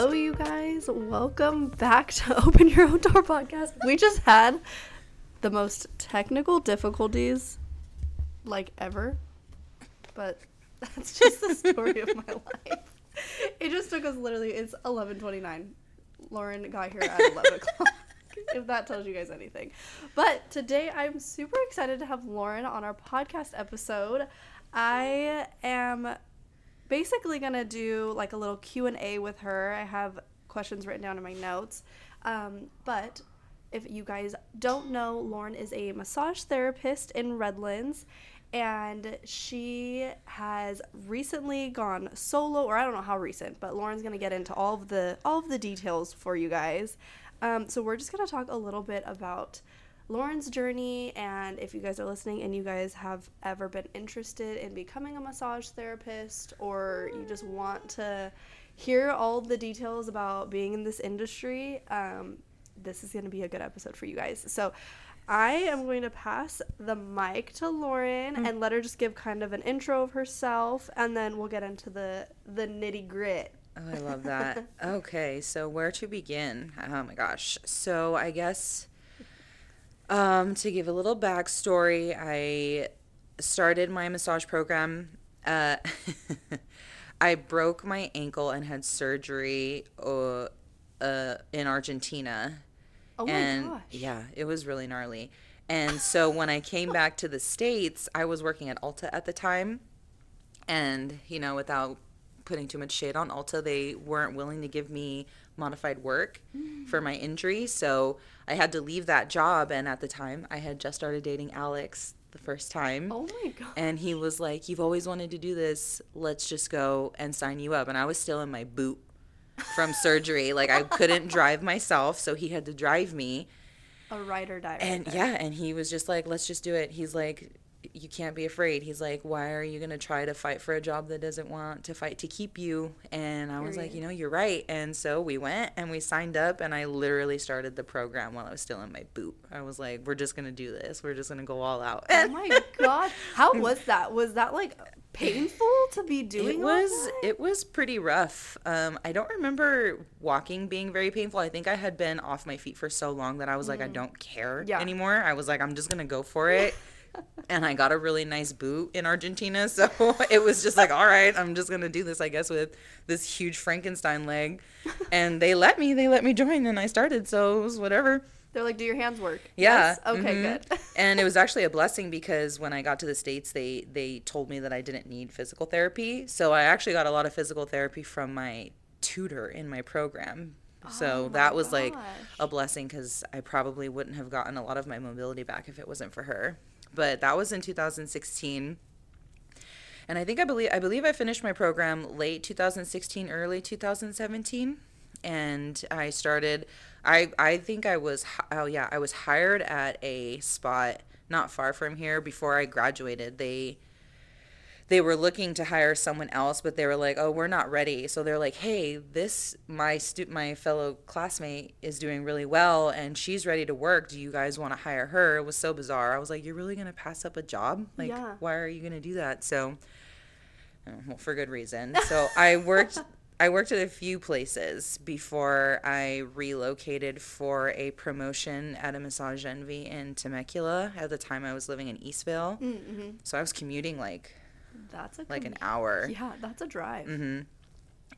Hello, you guys. Welcome back to Open Your Own Door podcast. We just had the most technical difficulties like ever, but that's just the story of my life. It just took us literally. It's eleven twenty nine. Lauren got here at eleven o'clock. If that tells you guys anything, but today I'm super excited to have Lauren on our podcast episode. I am basically gonna do like a little q&a with her. I have questions written down in my notes. Um, but if you guys don't know lauren is a massage therapist in redlands and she has recently gone solo or i don't know how recent but lauren's gonna get into all of the all of the details for you guys. Um, so we're just gonna talk a little bit about Lauren's journey and if you guys are listening and you guys have ever been interested in becoming a massage therapist or you just want to hear all the details about being in this industry, um, this is going to be a good episode for you guys. So I am going to pass the mic to Lauren Mm. and let her just give kind of an intro of herself and then we'll get into the the nitty grit. Oh, I love that. okay, so where to begin? Oh my gosh. So I guess um, to give a little backstory, I started my massage program. Uh, I broke my ankle and had surgery uh, uh, in Argentina. Oh my and gosh. yeah, it was really gnarly. And so when I came back to the States, I was working at Ulta at the time. And, you know, without putting too much shade on Ulta, they weren't willing to give me modified work mm. for my injury. So I had to leave that job. And at the time, I had just started dating Alex the first time. Oh my god. And he was like, You've always wanted to do this. Let's just go and sign you up. And I was still in my boot from surgery. Like, I couldn't drive myself. So he had to drive me. A ride or die. And there. yeah, and he was just like, let's just do it. He's like, you can't be afraid. He's like, why are you going to try to fight for a job that doesn't want to fight to keep you? And I was like, you know, you're right. And so we went and we signed up, and I literally started the program while I was still in my boot. I was like, we're just going to do this. We're just going to go all out. Oh my god. How was that? Was that like painful to be doing It was it was pretty rough. Um, I don't remember walking being very painful. I think I had been off my feet for so long that I was like, I don't care Mm. Yeah. anymore. I was like, I'm just gonna go for it. And I got a really nice boot in Argentina, so it was just like, all right, I'm just gonna do this, I guess, with this huge Frankenstein leg. And they let me, they let me join, and I started, so it was whatever. They're like, do your hands work? Yeah. Yes? Okay, mhm. good. and it was actually a blessing because when I got to the states, they they told me that I didn't need physical therapy. So I actually got a lot of physical therapy from my tutor in my program. So Oh that was like a blessing because I probably wouldn't have gotten a lot of my mobility back if it wasn't for her. But that was in 2016. And I think I believe I believe I finished my program late 2016, early 2017, and I started. I I think I was oh yeah I was hired at a spot not far from here before I graduated. They they were looking to hire someone else, but they were like, "Oh, we're not ready." So they're like, "Hey, this my stu- my fellow classmate is doing really well, and she's ready to work. Do you guys want to hire her?" It was so bizarre. I was like, "You're really gonna pass up a job? Like, Yeah. why are you gonna do that?" So, uh, well, for good reason. So I worked. I worked at a few places before I relocated for a promotion at a Massage Envy in Temecula. At the time, I was living in Eastvale, Mm-hmm. so I was commuting like That's a like an hour. Yeah, that's a drive. hmm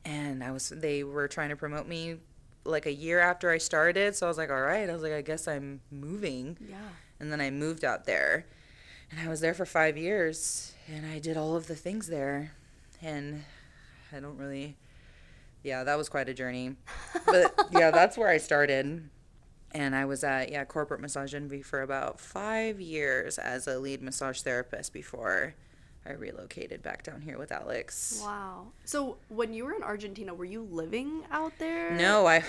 And I was they were trying to promote me like a year after I started, so I was like, all right. I was like, I guess I'm moving, Yeah. and then I moved out there, and I was there for five years, and I did all of the things there, and I don't really. Yeah, that was quite a journey, but yeah, that's where I started. And I was at yeah corporate massage envy for about five years as a lead massage therapist before I relocated back down here with Alex. Wow. So when you were in Argentina, were you living out there? No, I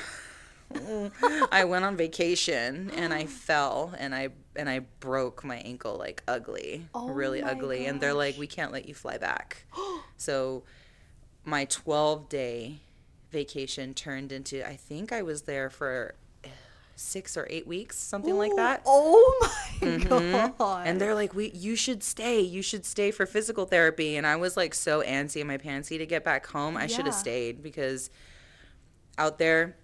I went on vacation and I fell and I and I broke my ankle like ugly, Oh really ugly. And they're like, we can't let you fly back. so my 12 day vacation turned into I think I was there for six or eight weeks, something like that. Oh my Mhm. god. And they're like, "We, you should stay. You should stay for physical therapy." And I was like so antsy in my pantsy to get back home. I should have stayed because out there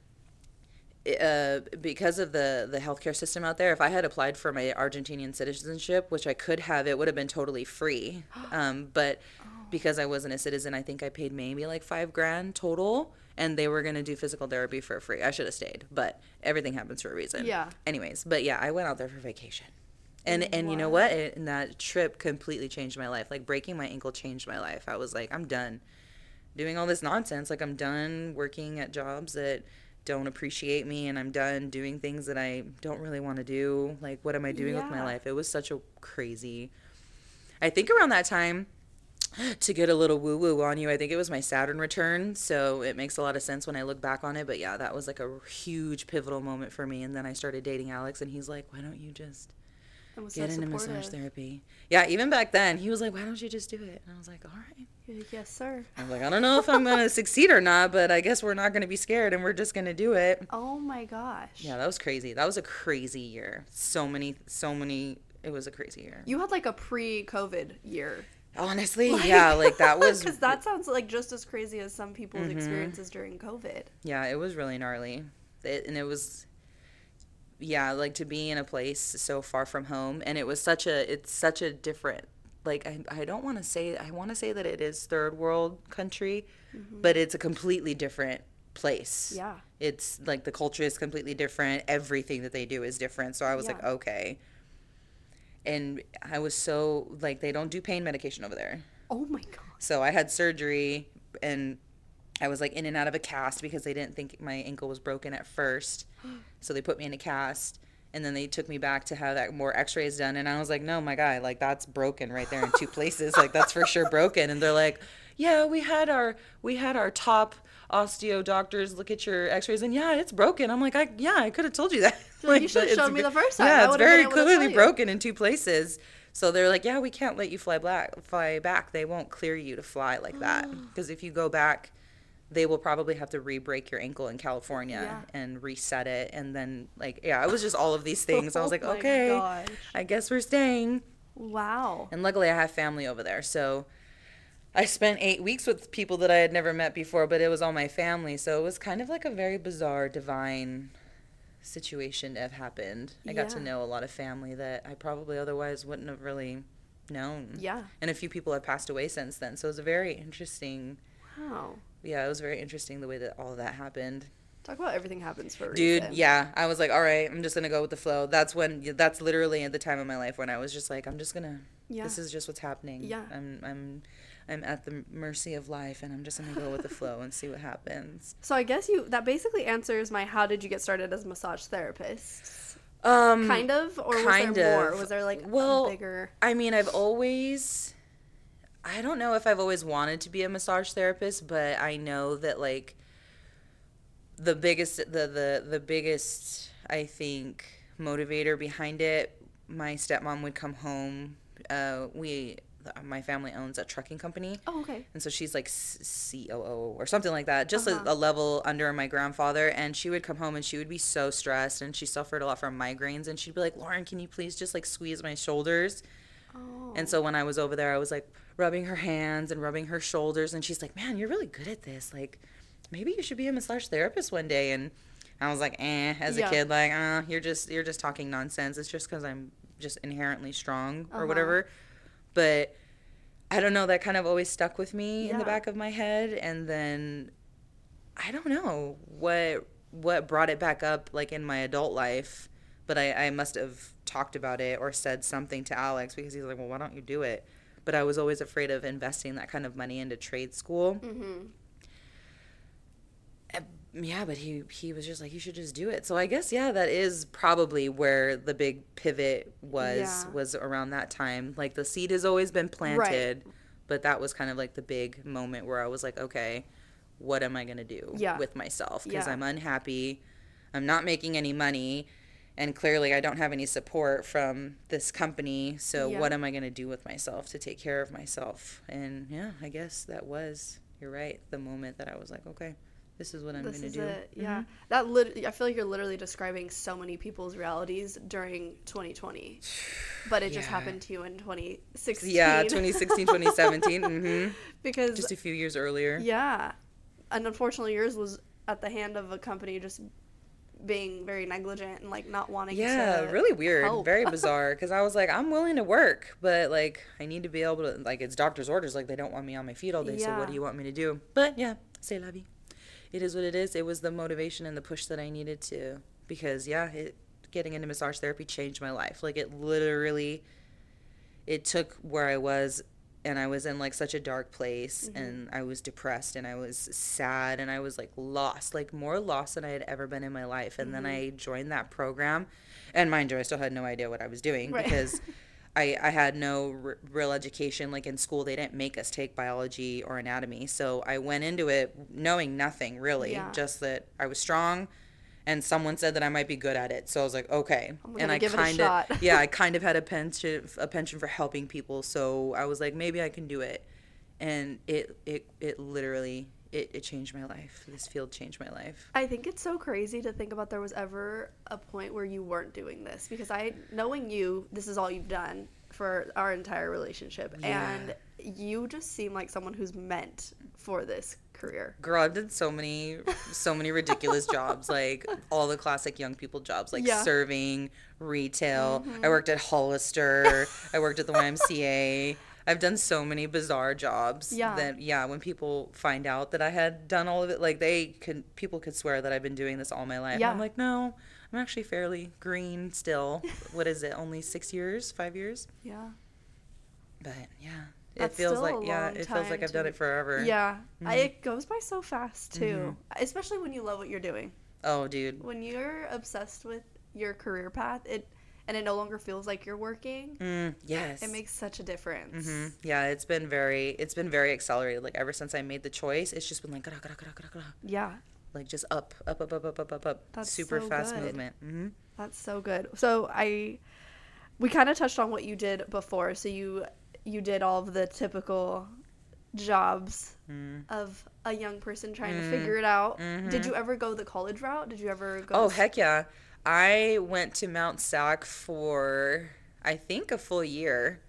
uh, because of the the healthcare system out there, if I had applied for my Argentinian citizenship, which I could have, it would have been totally free. Um, but because I wasn't a citizen, I think I paid maybe like five grand total, and they were gonna do physical therapy for free. I should have stayed, but everything happens for a reason. Yeah. Anyways, but yeah, I went out there for vacation. And, and you know what? It, and that trip completely changed my life. Like breaking my ankle changed my life. I was like, I'm done doing all this nonsense. Like I'm done working at jobs that don't appreciate me and I'm done doing things that I don't really want to do. Like what am I doing with my life? It was such a crazy I think around that time to get a little woo woo on you, I think it was my Saturn return, so it makes a lot of sense when I look back on it. But yeah, that was like a huge pivotal moment for me. And then I started dating Alex, and he's like, "Why don't you just was so get into massage therapy?" Yeah, even back then, he was like, "Why don't you just do it?" And I was like, "All right." Like, yes, sir. I was like, I don't know if I'm gonna succeed or not, but I guess we're not gonna be scared and we're just gonna do it. Oh my gosh. Yeah, that was crazy. That was a crazy year. So many, so many. It was a crazy year. You had like a pre-COVID year. Honestly, yeah, like that was. because that sounds like just as crazy as some people's Mhm. experiences during COVID. Yeah, it was really gnarly, it, and it was. Yeah, like to be in a place so far from home, and it was such a. It's such a different. Like I, I don't want to say. I want to say that it is third world country, but it's a completely different place. Yeah. it's like the culture is completely different everything that they do is different so i was like okay and i was so like they don't do pain medication over there. Oh my god. so i had surgery and i was like in and out of a cast because they didn't think my ankle was broken at first. So they put me in a cast and then they took me back to have that more x-rays done and i was like no my guy like that's broken right there in two places. Like that's for sure broken. And they're like yeah we had our we had our top osteo doctors look at your x-rays and yeah it's broken. I'm like I, yeah i could have told you that. Like, "You should've shown me the first time. I yeah it's very able to tell clearly broken in two places. So they're like yeah we can't let you fly black fly back. They won't clear you to fly like that. Because if you go back they will probably have to re-break your ankle in California Yeah. and reset it. And then like yeah it was just all of these oh things. I was like Oh okay gosh. I guess we're staying. Wow. and luckily I have family over there. So I spent 8 weeks with people that I had never met before but it was all my family so it was kind of like a very bizarre divine situation to have happened I got to know a lot of family that I probably otherwise wouldn't have really known Yeah. and a few people have passed away since then so it was a very interesting Wow. yeah, it was very interesting the way that all of that happened. Talk about everything happens for a reason. Dude, reason. yeah, I was like, all right, I'm just gonna go with the flow. That's when, that's literally at the time of my life when I was just like, I'm just gonna, Yeah. this is just what's happening. Yeah. I'm, I'm, I'm at the mercy of life, and I'm just gonna go with the flow and see what happens. So I guess you that basically answers my how did you get started as a massage therapist? Um, Kind of, or was kind there more? of. Was there like Well, a bigger? I mean, I've always, I don't know if I've always wanted to be a massage therapist, but I know that like the biggest, the the the biggest, I think, motivator behind it. My stepmom would come home. Uh, we, my family owns a trucking company, Oh, okay. and so she's like COO or something like that, just Uh-huh. a, a level under my grandfather. And she would come home and she would be so stressed, and she suffered a lot from migraines. And she'd be like, "Lauren, can you please just like squeeze my shoulders?" Oh. And so when I was over there, I was like rubbing her hands and rubbing her shoulders, and she's like, "Man, you're really good at this. Like, maybe you should be a massage therapist one day." And I was like, "Eh," as Yeah. a kid, like, "Uh, you're just you're just talking nonsense. It's just because I'm just inherently strong or Uh-huh. whatever." But I don't know. That kind of always stuck with me in the back of my head, and then I don't know what what brought it back up like in my adult life, but I, I must have talked about it or said something to Alex because he's like, well, why don't you do it? But I was always afraid of investing that kind of money into trade school. Mm-hmm. Yeah, but he he was just like, you should just do it. So I guess yeah, that is probably where the big pivot was Yeah. was around that time. Like the seed has always been planted, but that was kind of like the big moment where I was like, okay, what am I gonna do Yeah. with myself? Because Yeah. I'm unhappy, I'm not making any money, and clearly I don't have any support from this company. So what am I gonna do with myself to take care of myself? And yeah, I guess that was you're right. The moment that I was like, okay, this is what I'm This gonna do. it. Yeah. Mhm. That lit- I feel like you're literally describing so many people's realities during 2020, but it just happened to you in 2016. Yeah, 2016, 2017. hmm because Just a few years earlier. yeah, and unfortunately yours was at the hand of a company just being very negligent and like not wanting yeah to really weird help. very bizarre because i was like i'm willing to work but like i need to be able to like it's doctor's orders like they don't want me on my feet all day so what do you want me to do but yeah c'est la vie it is what it is. It was the motivation and the push that i needed to because yeah it getting into massage therapy changed my life. Like it literally it took where i was and i was in like such a dark place mm-hmm. and i was depressed and i was sad and i was like lost like more lost than i had ever been in my life. And then mm-hmm. i joined that program and mind you i still had no idea what i was doing Right. because I, I had no r- real education like in school. They didn't make us take biology or anatomy. So i went into it knowing nothing really. Yeah. just that i was strong and someone said that i might be good at it. So i was like okay. I'm and i give it a kind of yeah i kind of had a penchant a penchant for helping people. So i was like maybe i can do it. And it it, it literally it, it changed my life this field changed my life I think it's so crazy to think about there was ever a point where you weren't doing this because I knowing you, this is all you've done for our entire relationship Yeah. and you just seem like someone who's meant for this career. girl i've done so many so many ridiculous jobs like all the classic young people jobs like Yeah. Mm-hmm. serving retail i worked at hollister i worked at the ymca i've done so many bizarre jobs Yeah. that yeah when people find out that i had done all of it like they could people could swear that i've been doing this all my life Yeah. i'm like no i'm actually fairly green still what is it only six years five years Yeah. but yeah it feels like yeah it feels like i've done it forever Yeah. I, Mhm. it goes by so fast too. Especially when you love what you're doing. oh dude When you're obsessed with your career path, it and it no longer feels like you're working, mm, yes it makes such a difference. hmm Yeah, it's been very, it's been very accelerated. Like ever since I made the choice, it's just been like, "Gra, gra, gra, gra, gra," Yeah. like just up, up, up, up, up, up, up, up. That's Super so fast good. movement. hmm That's so good. So I we kind of touched on what you did before. So you you did all of the typical jobs mm of a young person trying to Mm. figure it out. Mhm. Did you ever go the college route? Did you ever go Oh to heck yeah! I went to Mount Sac for I think a full year.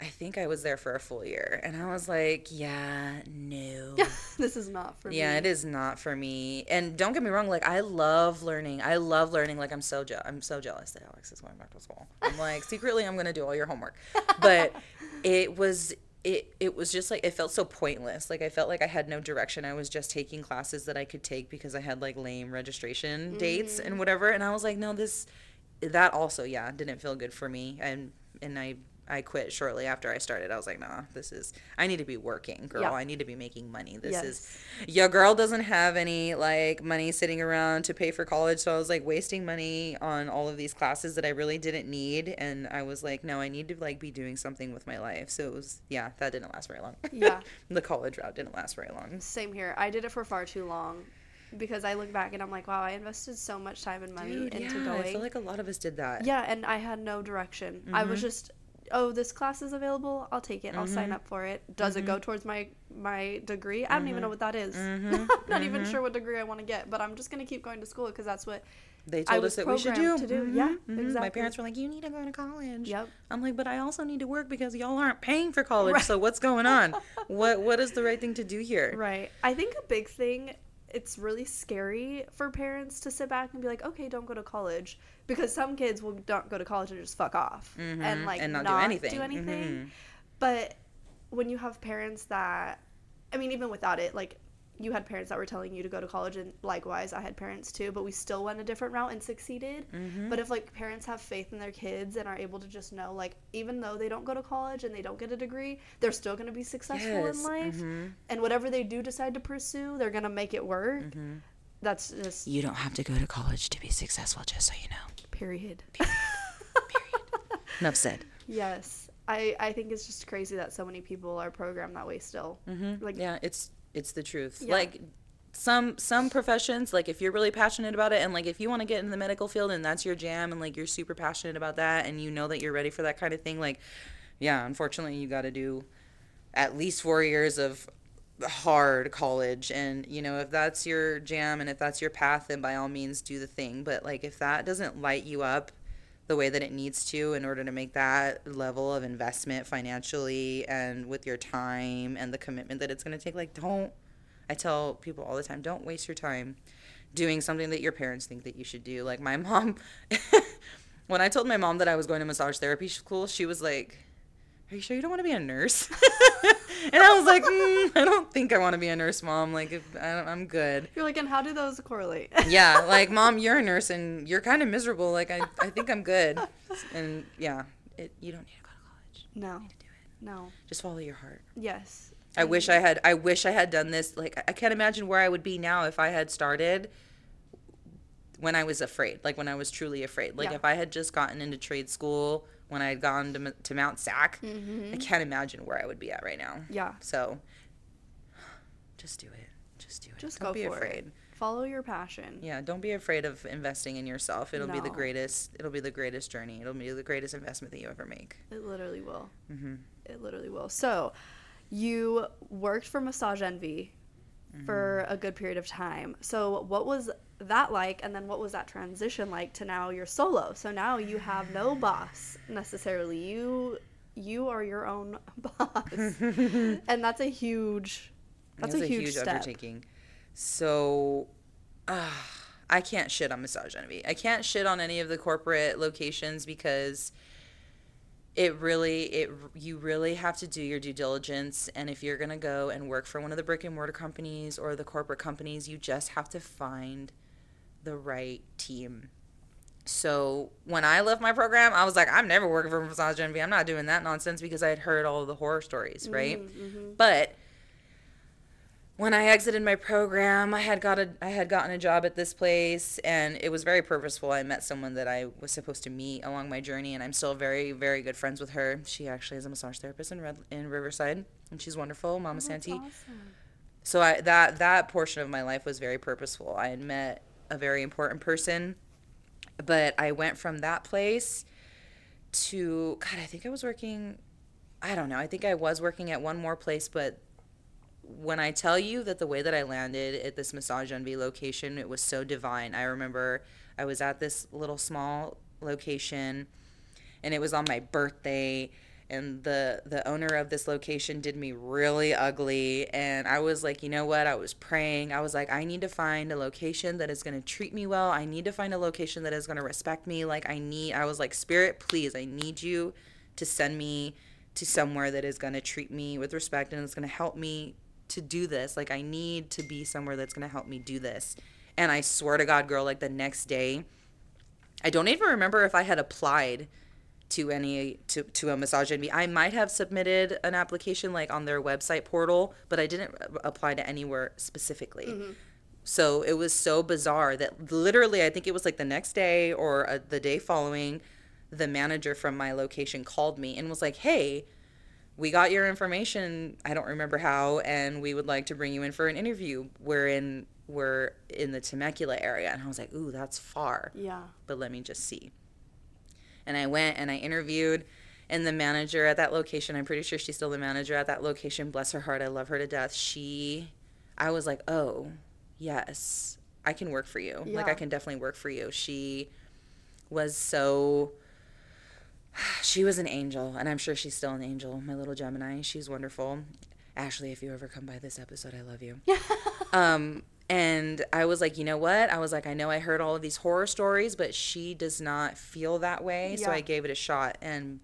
I think I was there for a full year, and I was like, yeah, no. this is not for Yeah, me. Yeah, it is not for me. And don't get me wrong, like I love learning. I love learning. Like I'm so je- I'm so jealous that Alex is going back to school. I'm like secretly I'm gonna do all your homework, but it was it it was just like it felt so pointless. Like I felt like I had no direction. I was just taking classes that I could take because I had like lame registration dates and mm-hmm. whatever. And I was like, no, this that also yeah didn't feel good for me. And and I. I quit shortly after I started. I was like, nah, this is, I need to be working, girl. Yeah. I need to be making money. This Yes. is, your girl doesn't have any like money sitting around to pay for college so i was like wasting money on all of these classes that i really didn't need and i was like no i need to like be doing something with my life so it was yeah that didn't last very long Yeah. the college route didn't last very long Same here. I did it for far too long because I look back and I'm like, wow, I invested so much time and money Dude, into yeah, going. i feel like a lot of us did that Yeah, and I had no direction. I was Mhm. just, oh, this class is available. I'll take it. I'll sign Mhm. up for it. Does it go towards my my degree? I don't even know what that is. I'm not even sure what degree I want to get, but I'm just gonna keep going to school because that's what. they told was us that we should do, do. Yeah, Mhm, mhm. my parents were like you need to go to college Yep. i'm like but i also need to work because y'all aren't paying for college Right. so what's going on what what is the right thing to do here Right. I think a big thing. It's really scary for parents to sit back and be like, okay, don't go to college, because some kids will not go to college and just fuck off Mhm, and like and not, not do anything Do anything. Mhm. But when you have parents that, I mean, even without it, like you had parents that were telling you to go to college, and likewise, I had parents too, but we still went a different route and succeeded. Mhm. But if like parents have faith in their kids and are able to just know, like, even though they don't go to college and they don't get a degree, they're still going to be successful Yes, in life. mhm. And whatever they do decide to pursue, they're going to make it work. Mm-hmm. That's just You don't have to go to college to be successful, just so you know. Period. Period. Period. Enough said. yes. I, I think it's just crazy that so many people are programmed that way still. Mm-hmm. Like- yeah, it's it's the truth. Yeah. Like some some professions, like if you're really passionate about it, and like if you want to get in the medical field and that's your jam, and like you're super passionate about that, and you know that you're ready for that kind of thing, like yeah, unfortunately, you got to do at least four years of hard college and you know if that's your jam and if that's your path then by all means do the thing but like if that doesn't light you up the way that it needs to in order to make that level of investment financially and with your time and the commitment that it's going to take like don't I tell people all the time, don't waste your time doing something that your parents think that you should do. Like my mom, when I told my mom that I was going to massage therapy school, she was like, "Are you sure you don't want to be a nurse?" and I was like, mm, "I don't think I want to be a nurse, mom. Like, if, I, I'm good." You're like, and how do those correlate? yeah, like mom, you're a nurse and you're kind of miserable. Like, I, I think I'm good. And yeah, it, you don't need to go to college. no, You need to do it. no, Just follow your heart. yes. I wish I had. I wish I had done this. Like I can't imagine where I would be now if I had started when I was afraid. Like when I was truly afraid. Like Yeah. if I had just gotten into trade school when I had gone to, to Mount Sac, Mm-hmm. I can't imagine where I would be at right now. Yeah, So just do it. Just do it. just Don't be afraid. it. Follow your passion. Yeah, don't be afraid of investing in yourself. It'll be the greatest. It'll be the greatest journey. It'll be the greatest investment that you ever make. It literally will. hmm It literally will. So, you worked for Massage Envy for Mm-hmm. a good period of time. So, what was that like? And then, what was that transition like to now you're solo? So now you have no boss necessarily. You you are your own boss, and that's a huge that's It's a huge, step. undertaking. So, uh, I can't shit on Massage Envy. I can't shit on any of the corporate locations because it really it you really have to do your due diligence. And if you're going to go and work for one of the brick and mortar companies or the corporate companies you just have to find the right team. So when i left my program i was like i'm never working for massage envy i'm not doing that nonsense because i had heard all the horror stories right? Mm-hmm. but when I exited my program, I had got a I had gotten a job at this place and it was very purposeful. I met someone that I was supposed to meet along my journey and I'm still very very good friends with her. She actually is a massage therapist in Red, in Riverside and she's wonderful, Mama oh, That's Santi. awesome. So I that that portion of my life was very purposeful. I had met a very important person, but I went from that place to God, I think I was working I don't know. I think I was working at one more place, but when I tell you that the way that I landed at this Massage Envy location, it was so divine. I remember I was at this little small location and it was on my birthday and the the owner of this location did me really ugly and I was like, you know what? I was praying. I was like, I need to find a location that is going to treat me well. I need to find a location that is going to respect me. Like I need I was like, "Spirit, please, I need you to send me to somewhere that is going to treat me with respect and it's going to help me to do this. Like I need to be somewhere that's going to help me do this." And I swear to God, girl, like the next day, I don't even remember if I had applied to any to, to a massage envy. I might have submitted an application like on their website portal, but I didn't apply to anywhere specifically. So it was so bizarre that literally I think it was like the next day or uh, the day following the manager from my location called me and was like, "Hey, we got your information. I don't remember how, and we would like to bring you in for an interview. We're in we're in the Temecula area." And I was like, "Ooh, that's far." Yeah. but let me just see. And I went and I interviewed, and the manager at that location, I'm pretty sure she's still the manager at that location. Bless her heart, I love her to death. She, I was like, oh, yes, I can work for you. Like, I can definitely work for you. She was so, she was an angel, and I'm sure she's still an angel, my little Gemini. She's wonderful. Ashley, if you ever come by this episode, I love you. Um, and I was like, you know what? I was like, I know I heard all of these horror stories, but she does not feel that way. So I gave it a shot, and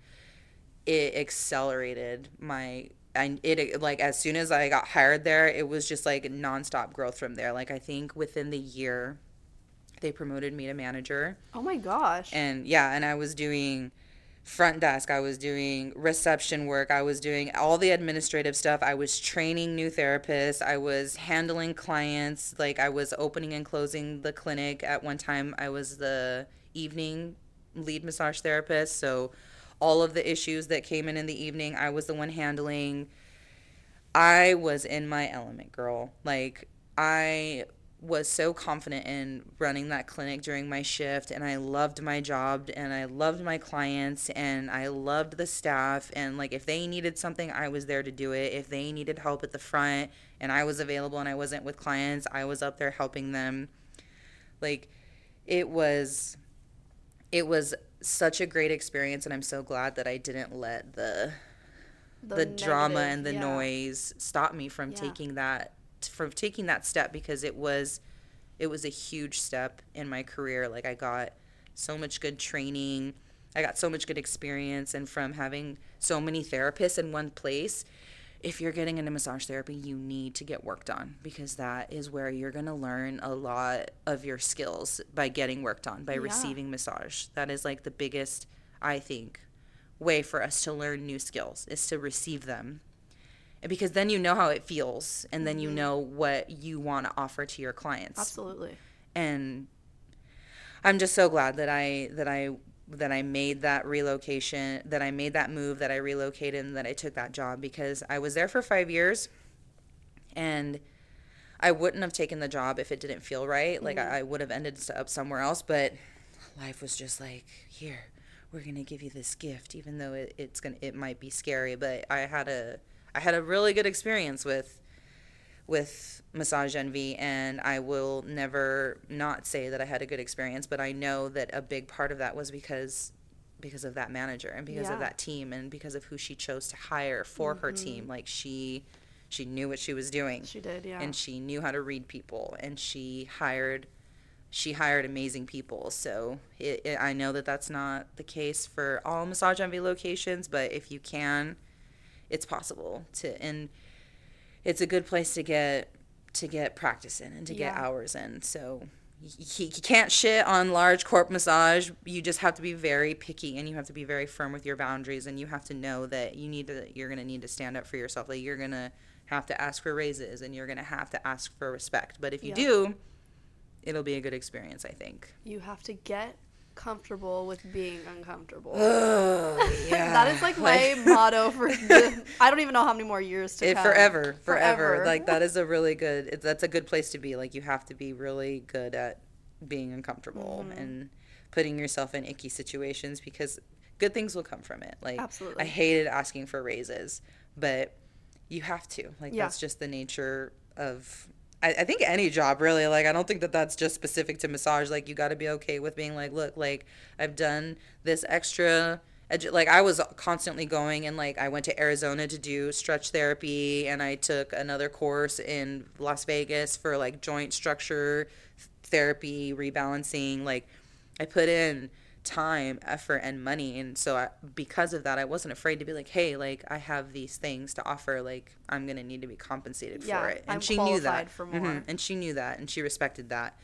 it accelerated my. I, it like as soon as I got hired there, it was just like nonstop growth from there. Like I think within the year, they promoted me to manager, Oh my gosh. and yeah, and I was doing front desk, I was doing reception work, I was doing all the administrative stuff. I was training new therapists, I was handling clients, like I was opening and closing the clinic. At one time, I was the evening lead massage therapist, so all of the issues that came in in the evening, I was the one handling. I was in my element, girl. Like I was so confident in running that clinic during my shift and I loved my job and I loved my clients and I loved the staff and like if they needed something I was there to do it. If they needed help at the front and I was available and I wasn't with clients, I was up there helping them. Like it was it was such a great experience and I'm so glad that I didn't let the the, drama negative- and the yeah. noise stop me from Yeah. taking that from taking that step because it was it was a huge step in my career. Like I got so much good training. I got so much good experience and from having so many therapists in one place, if you're getting into massage therapy, you need to get worked on because that is where you're going to learn a lot of your skills by getting worked on, by Yeah. receiving massage. That is like the biggest, I think, way for us to learn new skills is to receive them. Because then you know how it feels and then you mm-hmm. know what you want to offer to your clients Absolutely. and I'm just so glad that I that I that I made that relocation, that I made that move, that I relocated and that I took that job because I was there for 5 years and I wouldn't have taken the job if it didn't feel right. Like mm-hmm. I, I would have ended up somewhere else, but life was just like, here, we're gonna give you this gift, even though it, it's gonna it might be scary. But I had a I had a really good experience with with Massage Envy, and I will never not say that I had a good experience. But I know that a big part of that was because because of that manager and because Yeah. of that team and because of who she chose to hire for her mm-hmm. team. Like she she knew what she was doing She did, yeah. and she knew how to read people and she hired she hired amazing people so it, it, i know that that's not the case for all massage envy locations but if you can it's possible to and it's a good place to get to get practice in and to get hours in. So you, you can't shit on large corp massage. You just have to be very picky and you have to be very firm with your boundaries and you have to know that you need to you're going to need to stand up for yourself. Like you're going to have to ask for raises and you're going to have to ask for respect. But if you Yeah. do it'll be a good experience i think. You have to get comfortable with being uncomfortable. oh yeah that is like my motto for the, I don't even know how many more years to it come. forever, forever Forever. like that is a really good it, that's a good place to be like you have to be really good at being uncomfortable Mm-hmm. and putting yourself in icky situations because good things will come from it like Absolutely. i hated asking for raises but you have to like Yeah. that's just the nature of I, I think any job really like i don't think that that's just specific to massage like you got to be okay with being like look like i've done this extra like i was constantly going and like i went to arizona to do stretch therapy and i took another course in las vegas for like joint structure therapy rebalancing like i put in time effort and money and so I, because of that i wasn't afraid to be like hey like i have these things to offer like i'm gonna need to be compensated Yeah, for it and I'm she knew that Mhm. more. and she knew that and she respected that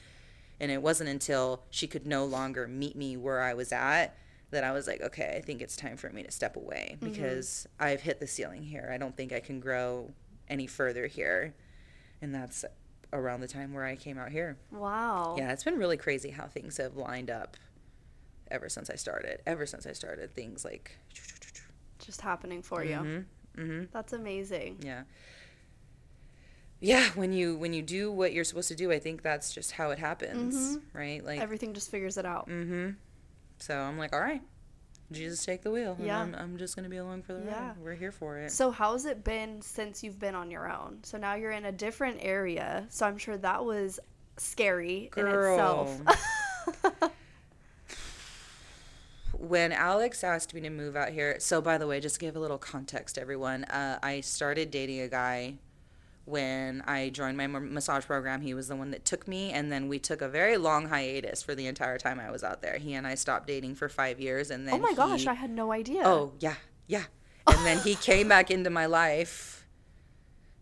and it wasn't until she could no longer meet me where i was at that i was like okay i think it's time for me to step away Mm-hmm. because i've hit the ceiling here i don't think i can grow any further here and that's around the time where i came out here Wow. yeah, it's been really crazy how things have lined up ever since I started. Ever since I started, things like Just happening for you. hmm That's amazing. yeah. Yeah, when you when you do what you're supposed to do, I think that's just how it happens, right? Like Everything just figures it out. mm-hmm. So I'm like, all right, Jesus take the wheel. Yeah. I'm, I'm just gonna be along for the Yeah. ride. We're here for it. So how's it been since you've been on your own? So now you're in a different area. So I'm sure that was scary in itself. when Alex asked me to move out here, so by the way, just to give a little context, to everyone, uh, I started dating a guy when I joined my m- massage program. He was the one that took me, and then we took a very long hiatus for the entire time I was out there. He and I stopped dating for five years, and then oh my gosh, I had no idea. Oh yeah, yeah. And then he came back into my life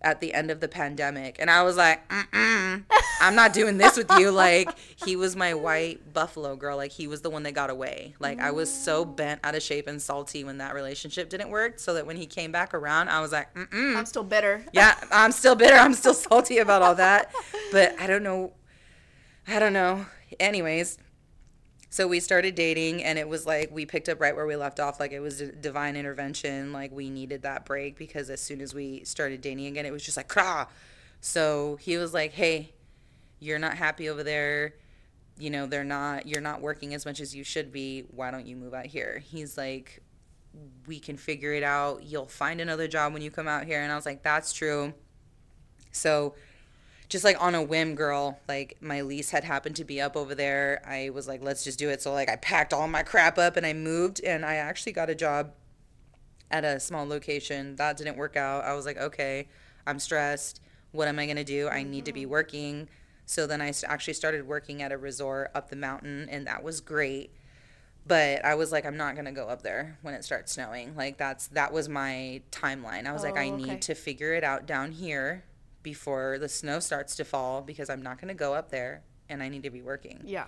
at the end of the pandemic, and I was like, Mm-mm, I'm not doing this with you. Like he was my white buffalo girl. Like he was the one that got away. Like I was so bent out of shape and salty when that relationship didn't work. So that when he came back around, I was like, Mm-mm. I'm still bitter. yeah, I'm still bitter. I'm still salty about all that. But I don't know. I don't know. Anyways, so we started dating and it was like we picked up right where we left off like it was divine intervention like we needed that break because as soon as we started dating again it was just like crah so he was like hey you're not happy over there. You know they're not you're not working as much as you should be. Why don't you move out here? He's like we can figure it out. You'll find another job when you come out here. And i was like that's true. So just like on a whim girl like my lease had happened to be up over there i was like let's just do it so like i packed all my crap up and i moved and i actually got a job at a small location that didn't work out i was like okay i'm stressed What am I going to do? I need to be Mm-hmm. working. So then I actually started working at a resort up the mountain, and that was great. But I was like, I'm not going to go up there when it starts snowing. Like, that's that was my timeline. I was like, Oh, I okay. need to figure it out down here before the snow starts to fall because I'm not going to go up there and I need to be working. Yeah.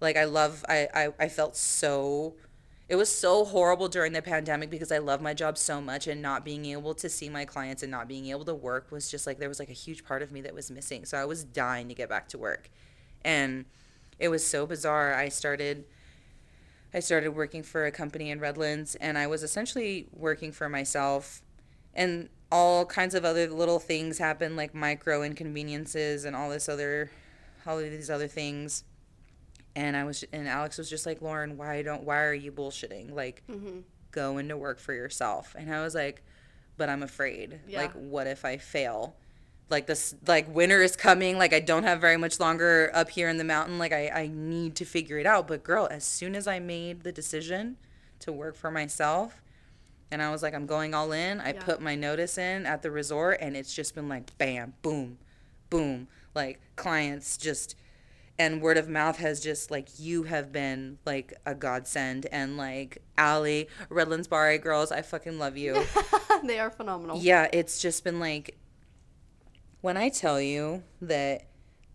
Like I love I, I I felt so it was so horrible during the pandemic because I love my job so much and not being able to see my clients and not being able to work was just like there was like a huge part of me that was missing. So I was dying to get back to work. And it was so bizarre. I started I started working for a company in Redlands and I was essentially working for myself and all kinds of other little things happen, like micro inconveniences and all this other all of these other things. And I was and Alex was just like Lauren why don't why are you bullshitting? Like Mm-hmm. go into work for yourself. And I was like but I'm afraid. Yeah. like what if I fail? Like this like winter is coming. Like I don't have very much longer up here in the mountain. Like I, I need to figure it out. But girl as soon as I made the decision to work for myself and I was like I'm going all in I Yeah. put my notice in at the resort and it's just been like bam boom boom like clients just and word of mouth has just like you have been like a godsend and like Allie, Redlands Barre girls, I fucking love you. they are phenomenal. yeah, it's just been like when I tell you that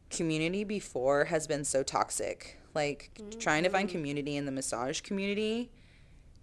community before has been so toxic, like trying to find Mm-hmm. community in the massage community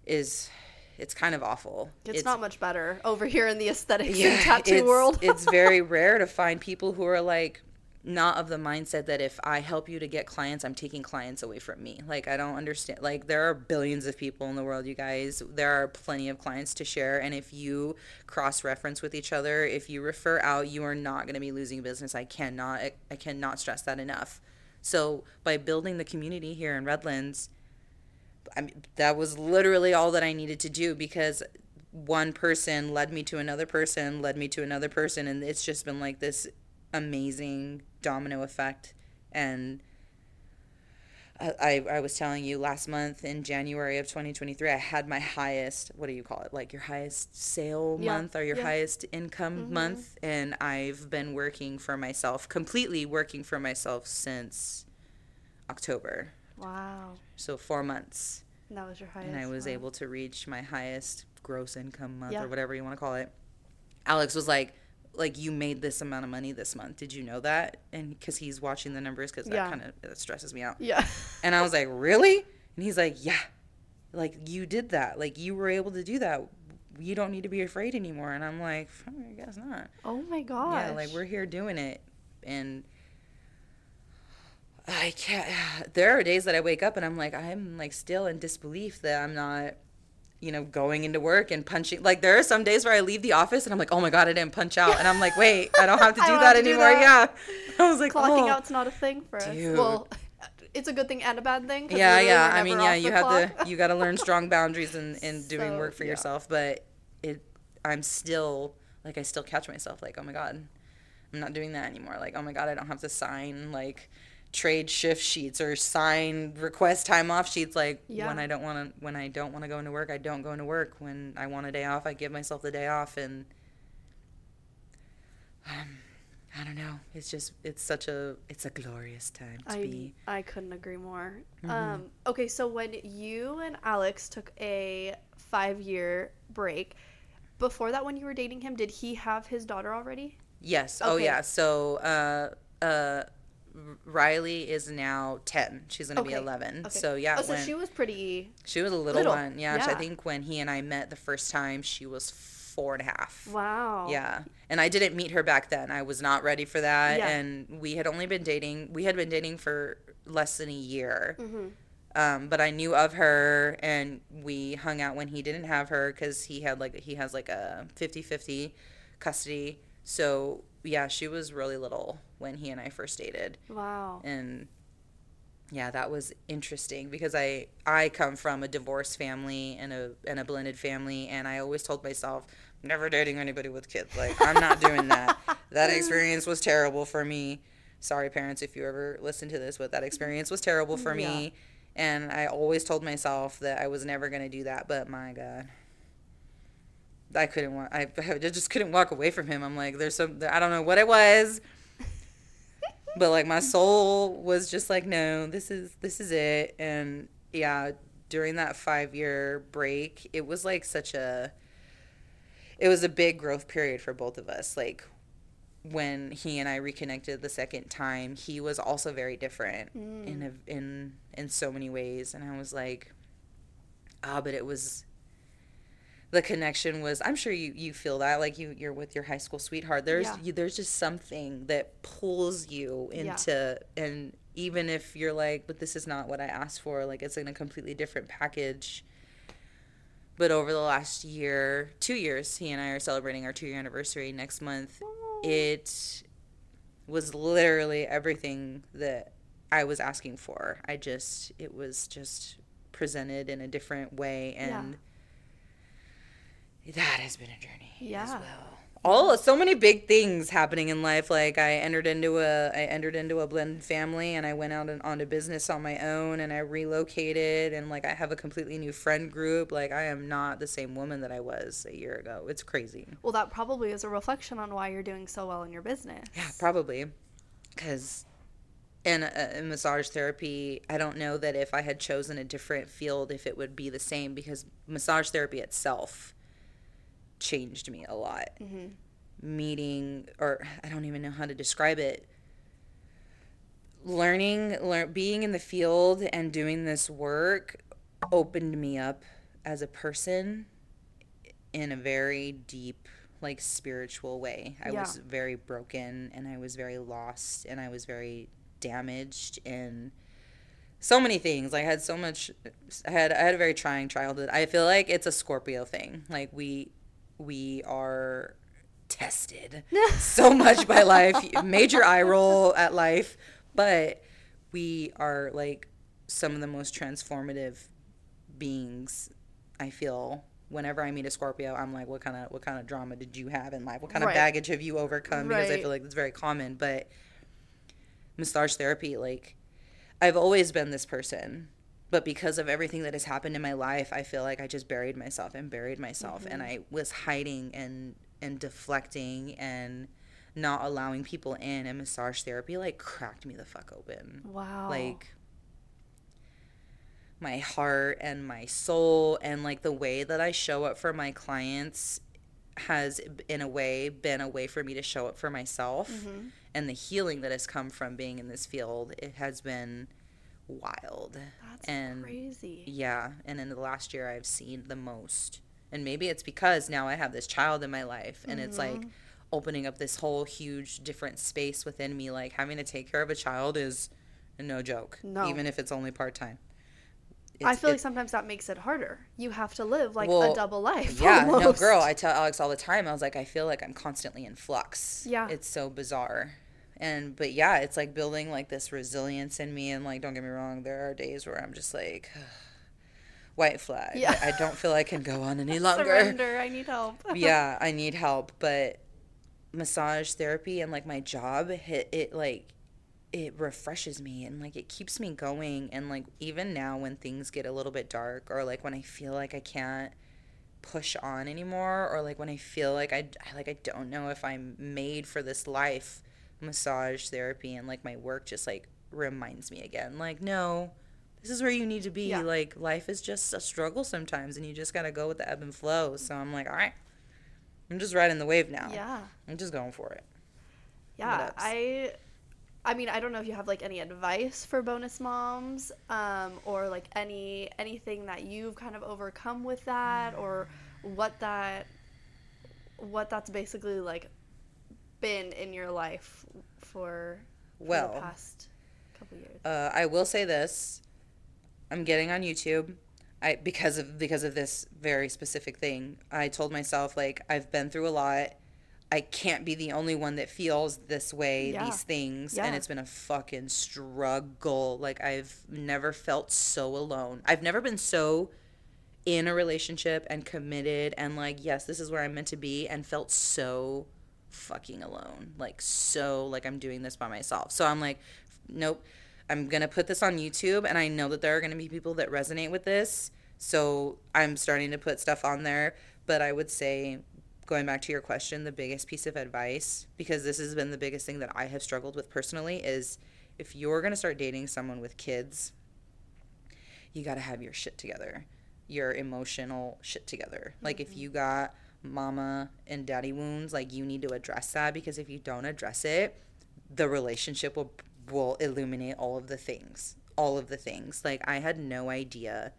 is it's kind of awful. It's, not much better over here in the aesthetics and it's, tattoo world. it's very rare to find people who are like not of the mindset that if I help you to get clients, I'm taking clients away from me. Like I don't understand. Like there are billions of people in the world, you guys. There are plenty of clients to share, and if you cross reference with each other, if you refer out, you are not going to be losing business. I cannot. I cannot stress that enough. So by building the community here in Redlands, I mean, that was literally all that I needed to do because one person led me to another person, led me to another person, and it's just been like this amazing domino effect. And I, I, was telling you last month in January of 2023, I had my highest, what do you call it? Like your highest sale Yeah, month or your yeah. highest income mm-hmm. month. And I've been working for myself, completely working for myself since October. Wow. So four months That was your highest. and I was wow. able to reach my highest gross income month Yeah. or whatever you want to call it. Alex was like, like you made this amount of money this month. Did you know that? And because he's watching the numbers, because Yeah. that kind of stresses me out. Yeah. And I was like, really? And he's like, yeah, like you did that. Like you were able to do that. You don't need to be afraid anymore. And I'm like, I guess not. oh my gosh. Yeah, like we're here doing it, and I can't. There are days that I wake up and I'm like, I'm like still in disbelief that I'm not, you know, going into work and punching. Like there are some days where I leave the office and I'm like, oh my god, I didn't punch out, and I'm like, wait, I don't have to do that have to do anymore. that. Yeah, I was like, Clocking oh. out's not a thing for us. Well, it's a good thing and a bad thing. Yeah, yeah. I mean, yeah, you have clock. to, you got to learn strong boundaries in in doing work for yeah. yourself. But it, I'm still like, I still catch myself like, oh my god, I'm not doing that anymore. Like, oh my god, I don't have to sign like trade shift sheets or sign request time off sheets. Like Yeah. when I don't want to, when I don't want to go into work, I don't go into work. When I want a day off, I give myself the day off, and um, I don't know. It's just, it's such a, it's a glorious time to I, be. I couldn't agree more. Mhm. Um, okay, so when you and Alex took a five year break, before that, when you were dating him, did he have his daughter already? Yes. Oh yeah. So uh uh Riley is now 10. She's going to be 11. Okay. So yeah, oh, so when she was pretty. she was a little, little. one. Yeah, I think when he and I met the first time, she was four and a half. Wow. Yeah. And I didn't meet her back then. I was not ready for that. Yeah. And we had only been dating, we had been dating for less than a year. hmm Um, but I knew of her and we hung out when he didn't have her because he had like, he has like a 50 50 custody. So yeah, she was really little when he and I first dated. Wow. And yeah, that was interesting because I I come from a divorced family and a and a blended family and I always told myself never dating anybody with kids. Like I'm not doing that. That experience was terrible for me. Sorry parents if you ever listen to this, but that experience was terrible for me. And I always told myself that I was never going to do that, but my god. I couldn't walk. I, I just couldn't walk away from him. I'm like, there's some. I don't know what it was, but like my soul was just like, no, this is this is it. And yeah, during that five year break, it was like such a. It was a big growth period for both of us. Like when he and I reconnected the second time, he was also very different Mm. in a, in in so many ways, and I was like, ah, but it was the connection was. I'm sure you you feel that like you you're with your high school sweetheart. There's Yeah. you, there's just something that pulls you Yeah. into and even if you're like, but this is not what I asked for, like it's in a completely different package. But over the last year, two years, he and I are celebrating our two year anniversary next month. It was literally everything that I was asking for. I just, it was just presented in a different way. And that has been a journey as Yeah. well. All so many big things happening in life. Like I entered into a I entered into a blended family, and I went out and onto business on my own, and I relocated, and like I have a completely new friend group. Like I am not the same woman that I was a year ago. It's crazy. Well, that probably is a reflection on why you're doing so well in your business. Yeah, probably. Because in, uh, in massage therapy, I don't know that if I had chosen a different field, if it would be the same. Because massage therapy itself changed me a lot. Mm-hmm. Meeting, or I don't even know how to describe it. Learning, learn, being in the field and doing this work opened me up as a person in a very deep like spiritual way. I Yeah. was very broken and I was very lost and I was very damaged and so many things. I had so much I had I had a very trying childhood. I feel like it's a Scorpio thing. Like we we are tested so much by life. Major eye roll at life, but we are like some of the most transformative beings I feel whenever I meet a Scorpio, I'm like, what kind of what kind of drama did you have in life? What kind Right. of baggage have you overcome? Because I feel like it's very common. But massage therapy, like, I've always been this person, but because of everything that has happened in my life, I feel like I just buried myself and buried myself, and I was hiding and and deflecting and not allowing people in. And massage therapy like cracked me the fuck open Wow. like my heart and my soul and like the way that I show up for my clients has in a way been a way for me to show up for myself Mm-hmm. and the healing that has come from being in this field it has been wild That's and crazy. yeah and in the last year I've seen the most and maybe it's because now I have this child in my life and it's like Mm-hmm. opening up this whole huge different space within me like having to take care of a child is no joke No. even if it's only part-time I feel like sometimes that makes it harder. You have to live like Well, a double life. yeah no girl i tell alex all the time i was like i feel like i'm constantly in flux Yeah. it's so bizarre and but yeah it's like building like this resilience in me and like don't get me wrong there are days where i'm just like white flag Yeah. i don't feel i can go on any longer Surrender. I need help. yeah i need help but massage therapy and like my job hit it like it refreshes me and like it keeps me going and like even now when things get a little bit dark or like when i feel like i can't push on anymore or like when i feel like i I- like i don't know if i'm made for this life massage therapy and like my work just like reminds me again like no this is where you need to be Yeah. like life is just a struggle sometimes and you just got to go with the ebb and flow so i'm like all right i'm just riding the wave now Yeah. i'm just going for it Yeah. I I mean, I don't know if you have like any advice for bonus moms, um, or like any anything that you've kind of overcome with that, or what that what that's basically like been in your life for, for Well, the past couple years. uh, I will say this: I'm getting on YouTube. I because of because of this very specific thing. I told myself like I've been through a lot. I can't be the only one that feels this way, Yeah. these things, Yeah. and it's been a fucking struggle. Like I've never felt so alone. I've never been so in a relationship and committed and like yes, this is where I'm meant to be and felt so fucking alone. Like so like I'm doing this by myself. So I'm like nope. I'm going to put this on YouTube and I know that there are going to be people that resonate with this. So I'm starting to put stuff on there. But I would say, going back to your question, the biggest piece of advice, because this has been the biggest thing that I have struggled with personally, is if you're going to start dating someone with kids, you got to have your shit together, your emotional shit together. Like if mm-hmm. you got mama and daddy wounds, like you need to address that because if you don't address it, the relationship will will illuminate all of the things, all of the things. Like I had no idea.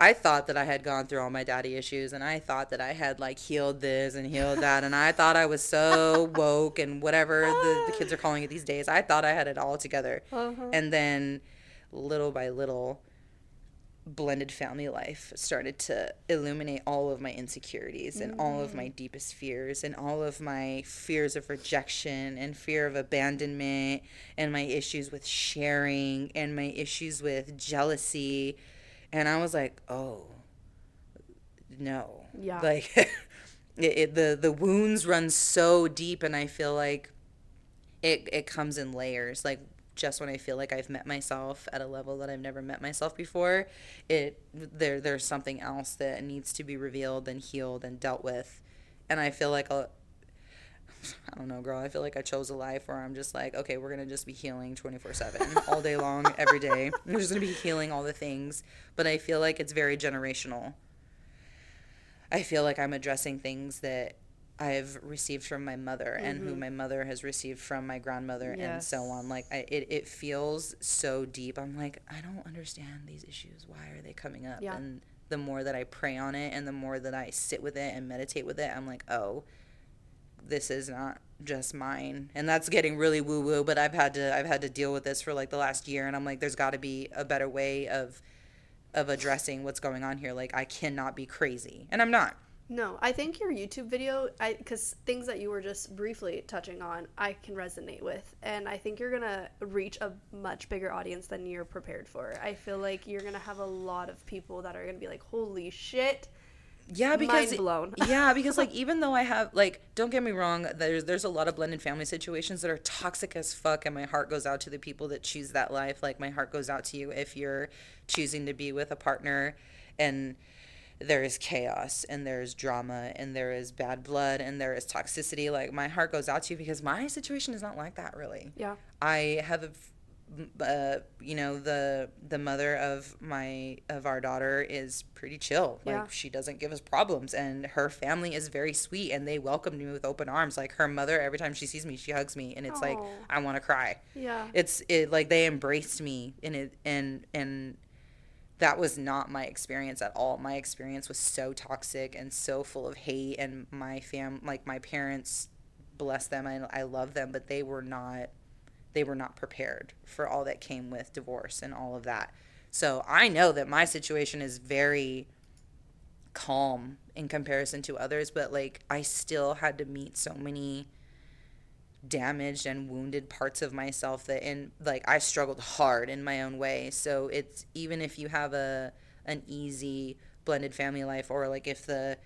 I thought that I had gone through all my daddy issues and I thought that I had like healed this and healed that and I thought I was so woke and whatever the, the kids are calling it these days. I thought I had it all together. Uh-huh. And then little by little blended family life started to illuminate all of my insecurities and all of my mm. deepest fears and all of my fears of rejection and fear of abandonment and my issues with sharing and my issues with jealousy. And i was like oh no. Yeah. like it, it, the the wounds run so deep and i feel like it it comes in layers. Like just when i feel like i've met myself at a level that i've never met myself before it there there's something else that needs to be revealed and healed and dealt with and i feel like a, I don't know, girl. I feel like I chose a life where I'm just like, okay, we're gonna just be healing 24 seven, all day long, every day. We're just gonna be healing all the things. But I feel like it's very generational. I feel like I'm addressing things that I've received from my mother and who mm-hmm. my mother has received from my grandmother and so on. Like I, it, it feels so deep. I'm like, I don't understand these issues. Why are they coming up? Yeah. And the more that I pray on it and the more that I sit with it and meditate with it, I'm like, oh, this is not just mine. And that's getting really woo woo, but I've had to I've had to deal with this for like the last year and I'm like, there's gotta be a better way of of addressing what's going on here. Like I cannot be crazy. And I'm not. No, I think your YouTube video, I because things that you were just briefly touching on, I can resonate with, and I think you're gonna reach a much bigger audience than you're prepared for. I feel like you're gonna have a lot of people that are gonna be like, "Holy shit!" Yeah, because Mind blown. yeah, because like even though I have like don't get me wrong, there's there's a lot of blended family situations that are toxic as fuck and my heart goes out to the people that choose that life. Like my heart goes out to you if you're choosing to be with a partner and there is chaos and there's drama and there is bad blood and there is toxicity. Like my heart goes out to you because my situation is not like that really. Yeah, I have a uh, you know the the mother of my of our daughter is pretty chill like Yeah. she doesn't give us problems and her family is very sweet and they welcomed me with open arms like her mother every time she sees me she hugs me and it's like i want to cry yeah, it's it like they embraced me and it and and that was not my experience at all. My experience was so toxic and so full of hate and my fam like my parents bless them I, I love them but they were not they were not prepared for all that came with divorce and all of that. So i know that my situation is very calm in comparison to others but like i still had to meet so many damaged and wounded parts of myself that in like I struggled hard in my own way. So it's even if you have a an easy blended family life or like if the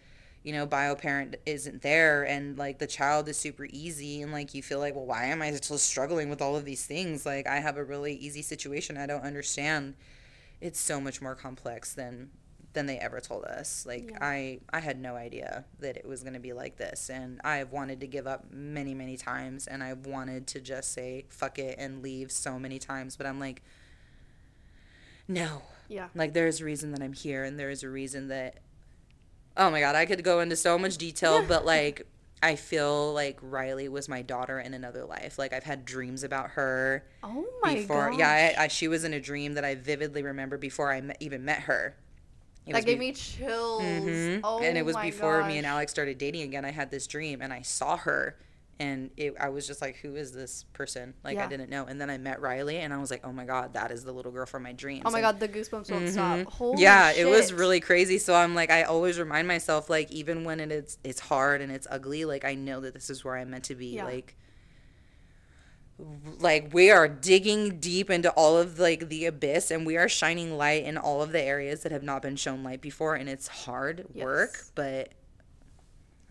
you know bio parent isn't there and like the child is super easy and like you feel like well why am I still struggling with all of these things? Like I have a really easy situation. I don't understand. It's so much more complex than than they ever told us. Like Yeah. I I had no idea that it was going to be like this and I've wanted to give up many many times and I've wanted to just say fuck it and leave so many times but I'm like no. yeah, Like there's a reason that I'm here and there's a reason that Oh my god, I could go into so much detail but like I feel like Riley was my daughter in another life. Like I've had dreams about her Oh my god! Yeah, I, I, she was in a dream that I vividly remember before I met, even met her. It that gave be- me chills. Mhm. Oh and it was before me and. Alex started dating again. I had this dream and I saw her and it, I was just like, who is this person? Like, I didn't know. And then I met Riley and I was like, oh my God, that is the little girl from my dreams. Oh my And- god, the goosebumps won't stop. Mhm. Holy yeah, it was really crazy. So I'm like, I always remind myself, like, even when it is, it's hard and it's ugly, like, I know that this is where I'm meant to be. Yeah. Like, like we are digging deep into all of like the abyss and we are shining light in all of the areas that have not been shown light before and it's hard work but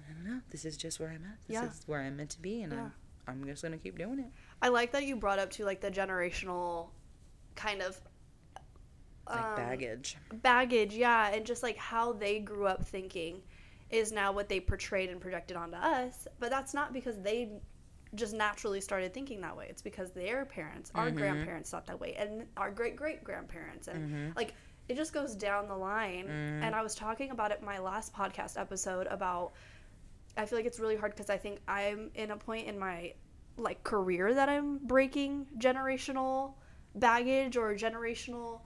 i don't know this is just where i'm at this Yeah. is where i'm meant to be and Yeah. I'm, I'm just gonna keep doing it I like that you brought up to like the generational kind of like um, baggage baggage, yeah, and just like how they grew up thinking. is now what they portrayed and projected onto us. But that's not because they just naturally started thinking that way. It's because their parents, our Mm-hmm. grandparents thought that way, and our great great grandparents, and Mm-hmm. like it just goes down the line. And I was talking about it my last podcast episode about. I feel like it's really hard because I think I'm in a point in my like career that I'm breaking generational baggage or generational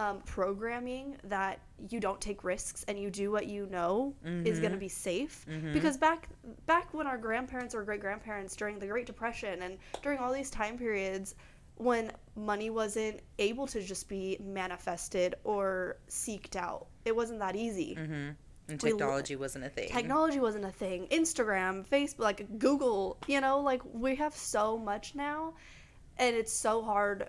um, programming that you don't take risks and you do what you know is going to mm-hmm. be safe. Mm-hmm. Because back back when our grandparents or great grandparents during the Great Depression and during all these time periods when money wasn't able to just be manifested or seeked out it wasn't that easy. Mm-hmm. And We l- technology wasn't a thing. technology wasn't a thing. Instagram facebook like google you know like we have so much now and it's so hard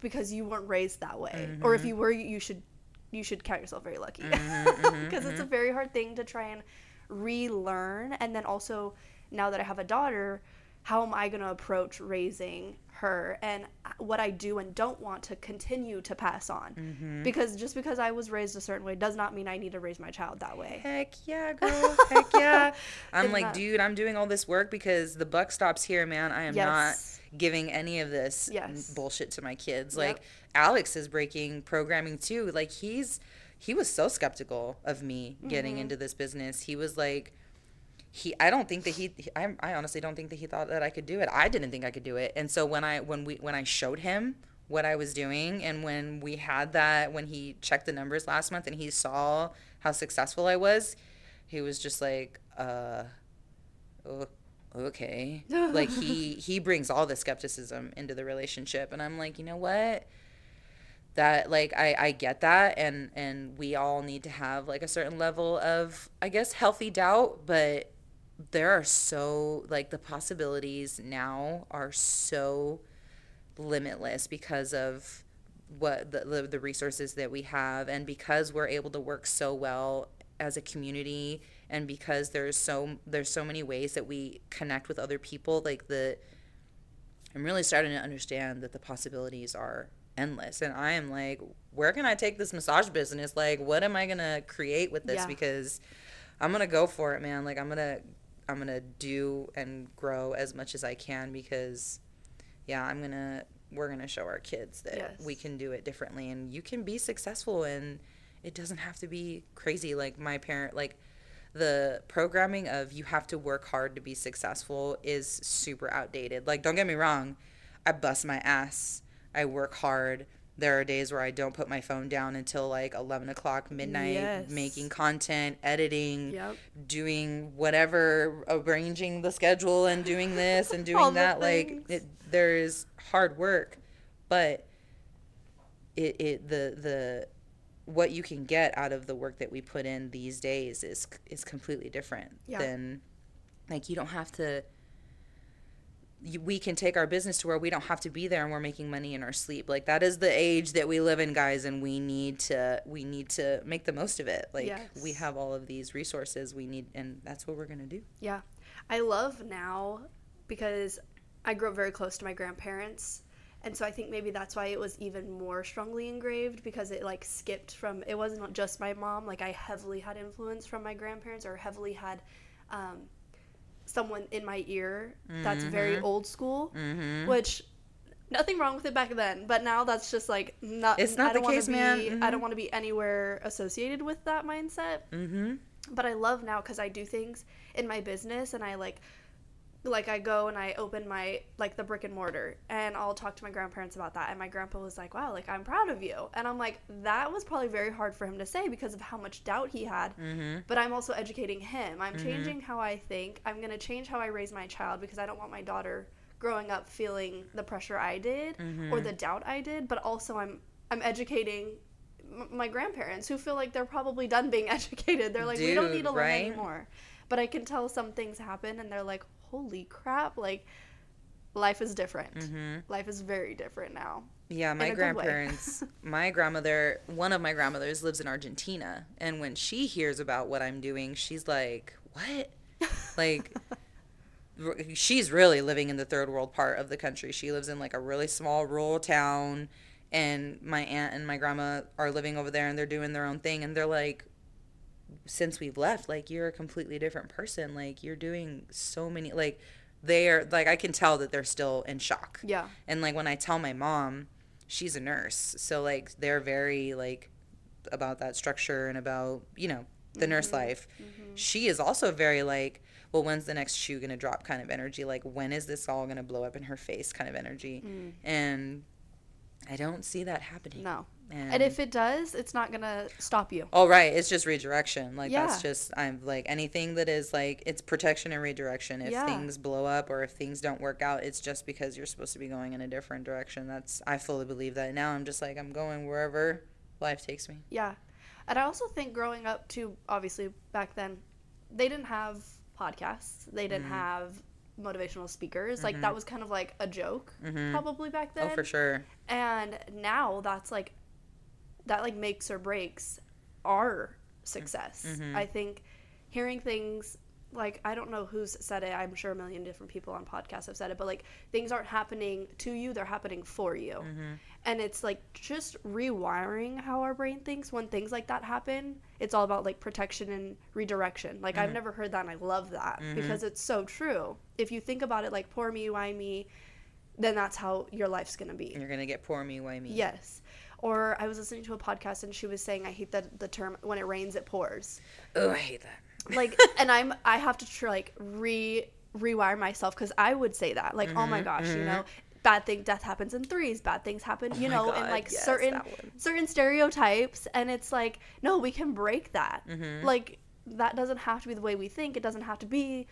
because you weren't raised that way. Or if mm-hmm. you were you should you should count yourself very lucky. Mm-hmm, mm-hmm, because it's a very hard thing to try and relearn. And then also now that i have a daughter how am i going to approach raising her? And uh, what i do and don't want to continue to pass on. Because just because i was raised a certain way does not mean i need to raise my child that way. Heck yeah, girl. Heck yeah. I'm Isn't like, that- dude, I'm doing all this work because the buck stops here, man. I am Yes. not giving any of this Yes. bullshit to my kids. Yep. Like Alex is breaking programming too. Like he's he was so skeptical of me getting Mm-hmm. into this business. He was like he I don't think that he I, I honestly don't think that he thought that I could do it. I didn't think I could do it. And so when I when we when I showed him what I was doing and when we had that when he checked the numbers last month and he saw how successful I was, he was just like uh okay. like he he brings all the skepticism into the relationship and I'm like, "You know what? that like I, I get that and and we all need to have like a certain level of i guess healthy doubt but there are so like the possibilities now are so limitless because of what the, the, the resources that we have and because we're able to work so well as a community and because there's so there's so many ways that we connect with other people like the i'm really starting to understand that the possibilities are endless. And i am like where can i take this massage business? Like what am i gonna create with this? Yeah. because i'm gonna go for it man. Like i'm gonna i'm gonna do and grow as much as i can because yeah i'm gonna we're gonna show our kids that Yes. we can do it differently. And you can be successful and it doesn't have to be crazy. Like my parent like the programming of you have to work hard to be successful is super outdated. Like don't get me wrong i bust my ass. I work hard. There are days where i don't put my phone down until like 11 o'clock midnight Yes. making content editing Yep. doing whatever arranging the schedule and doing this and doing the that. Like it, there's hard work but it, it the the what you can get out of the work that we put in these days is is completely different Yeah. than like you don't have to you, we can take our business to where we don't have to be there and we're making money in our sleep like that is the age that we live in guys and we need to we need to make the most of it like we have all of these resources we need and that's what we're going to do Yeah. I love now because I grew up very close to my grandparents. And so I think maybe that's why it was even more strongly engraved because it like skipped from it wasn't just my mom, like I heavily had influence from my grandparents or heavily had um, someone in my ear that's very old school, mm-hmm. which nothing wrong with it back then, but now that's just like not It's not I don't the case, be, man. I Mhm. don't want to be anywhere associated with that mindset mm-hmm but I love now because I do things in my business and I like like I go and I open my like the brick and mortar and I'll talk to my grandparents about that and my grandpa was like wow like I'm proud of you and I'm like that was probably very hard for him to say because of how much doubt he had mm-hmm but I'm also educating him I'm changing how I think I'm going to change how I raise my child because I don't want my daughter growing up feeling the pressure I did Mm-hmm. or the doubt I did but also I'm I'm educating m- my grandparents who feel like they're probably done being educated. They're like, we don't need to learn anymore. But I can tell some things happen and they're like, holy crap, like life is different. mm-hmm Life is very different now. Yeah, my a good way. grandparents, my grandmother, one of my grandmothers lives in Argentina. And when she hears about what I'm doing, she's like, what? Like, she's really living in the third world part of the country. She lives in like a really small rural town. And my aunt and my grandma are living over there and they're doing their own thing. And they're like, since we've left, like you're a completely different person. Like you're doing so many like they're like I can tell that they're still in shock. Yeah. And like when I tell my mom, she's a nurse. So like they're very like about that structure and about, you know, the mm-hmm. nurse life. Mm-hmm. She is also very like, well, when's the next shoe going to drop kind of energy? Like when is this all going to blow up in her face kind of energy? Mm. And I don't see that happening. No. And, And if it does, it's not gonna stop you. Oh right, it's just redirection. Like Yeah. that's just I'm like anything that is like it's protection and redirection. If Yeah. things blow up or if things don't work out, it's just because you're supposed to be going in a different direction. That's I fully believe that. Now I'm just like I'm going wherever life takes me. Yeah. And I also think growing up too, obviously back then, they didn't have podcasts. They Mm-hmm. didn't have motivational speakers. Like that was kind of like a joke probably back then. Oh, for sure. And now that's like that like makes or breaks our success. Mm-hmm. I think hearing things like I don't know who's said it. I'm sure a million different people on podcasts have said it, but like things aren't happening to you, they're happening for you. Mm-hmm. And it's like just rewiring how our brain thinks when things like that happen. It's all about like protection and redirection. Like Mm-hmm. I've never heard that and I love that because it's so true. If you think about it like poor me, why me, then that's how your life's going to be. You're gonna get poor me, why me? Yes. Or I was listening to a podcast and she was saying I hate the the term when it rains it pours. Oh, I hate that. Like and I'm I have to tr- like re rewire myself cuz I would say that. Like oh my gosh, you know, bad thing death happens in threes, bad things happen, you my know, and God, like yes, certain certain stereotypes and it's like no, we can break that. Mm-hmm. Like that doesn't have to be the way we think. It doesn't have to be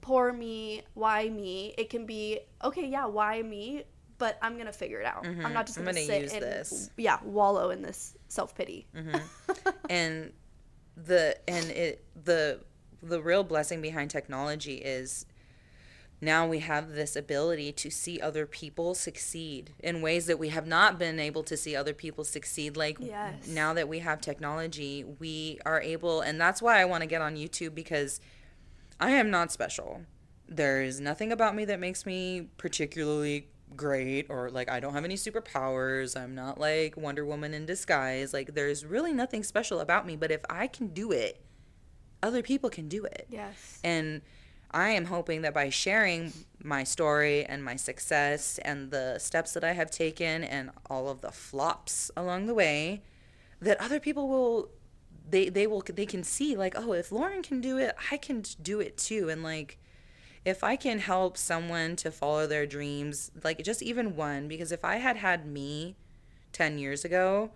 poor me, why me. It can be okay, yeah, why me? But I'm gonna figure it out. I'm not just Mm-hmm. I'm gonna, gonna sit use and this. yeah, wallow in this self pity. and the and it the the real blessing behind technology is now we have this ability to see other people succeed in ways that we have not been able to see other people succeed like Yes. now that we have technology we are able and that's why I want to get on YouTube because I am not special there is nothing about me that makes me particularly great or like I don't have any superpowers. I'm not like Wonder Woman in disguise. Like there's really nothing special about me, but if I can do it, other people can do it. Yes. And I am hoping that by sharing my story and my success and the steps that I have taken and all of the flops along the way, that other people will they they will they can see like, oh, if Lauren can do it, I can do it too. And like if I can help someone to follow their dreams, like just even one, because if I had had me 10 years ago,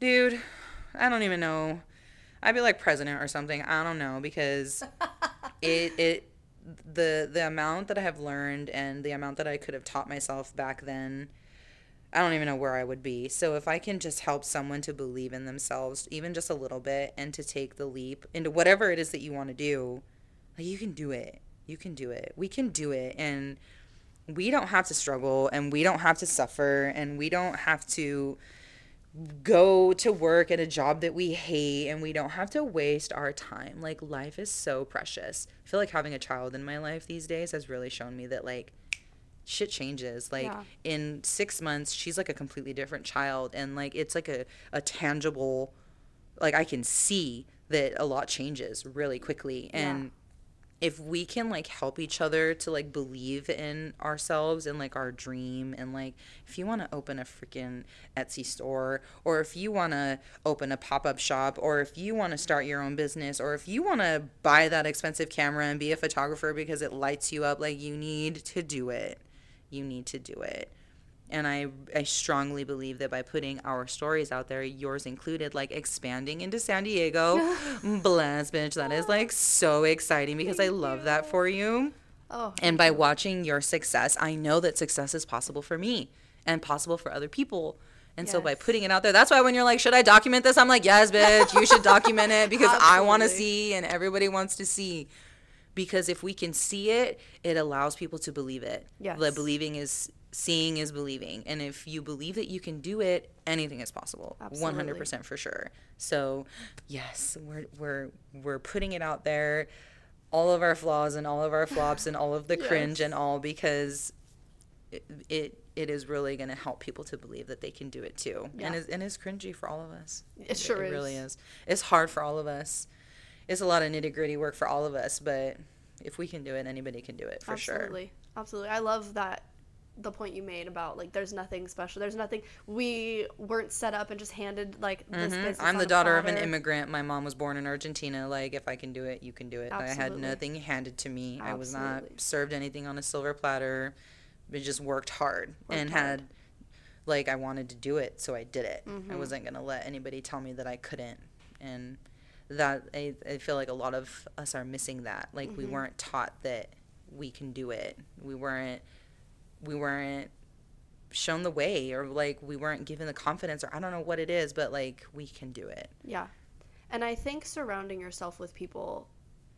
dude, I don't even know. I'd be like president or something. I don't know because it it the the amount that I have learned and the amount that I could have taught myself back then, I don't even know where I would be. So if I can just help someone to believe in themselves even just a little bit and to take the leap into whatever it is that you want to do, like you can do it. You can do it. We can do it and we don't have to struggle and we don't have to suffer and we don't have to go to work at a job that we hate and we don't have to waste our time. Like life is so precious. I feel like having a child in my life these days has really shown me that like shit changes. Like Yeah. in 6 months she's like a completely different child and like it's like a a tangible like I can see that a lot changes really quickly and if we can like help each other to like believe in ourselves and like our dream and like if you want to open a freaking Etsy store or if you want to open a pop-up shop or if you want to start your own business or if you want to buy that expensive camera and be a photographer because it lights you up like you need to do it. You need to do it and I, I strongly believe that by putting our stories out there, yours included, like expanding into San Diego, bless, bitch, that is like so exciting because I love that for you. Oh. And by watching your success, I know that success is possible for me and possible for other people. And so by putting it out there, that's why when you're like, should I document this? I'm like, yes, bitch, you should document it because I want to see and everybody wants to see. Because if we can see it, it allows people to believe it. Yes. The believing is seeing is believing. And if you believe that you can do it, anything is possible. Absolutely. percent for sure. So yes, we're we're we're putting it out there, all of our flaws and all of our flops and all of the cringe Yes. and all because it, it it is really going to help people to believe that they can do it too. Yeah. And it's, and it's cringy for all of us. It sure it is. really is. It's hard for all of us. It's a lot of nitty gritty work for all of us, but if we can do it, anybody can do it for sure. Absolutely. Absolutely. I love that the point you made about like there's nothing special. There's nothing we weren't set up and just handed like this Mhm. business. I'm the daughter of an immigrant. My mom was born in Argentina. Like, if I can do it, you can do it. I had nothing handed to me. I was not served anything on a silver platter. I just worked hard Worked and hard. had, like, I wanted to do it, so I did it. I Mhm. wasn't going to let anybody tell me that I couldn't. And that, I, I feel like a lot of us are missing that. Like, we Mhm. weren't taught that we can do it. We weren't, we weren't shown the way or like we weren't given the confidence or I don't know what it is, but like we can do it. Yeah. And I think surrounding yourself with people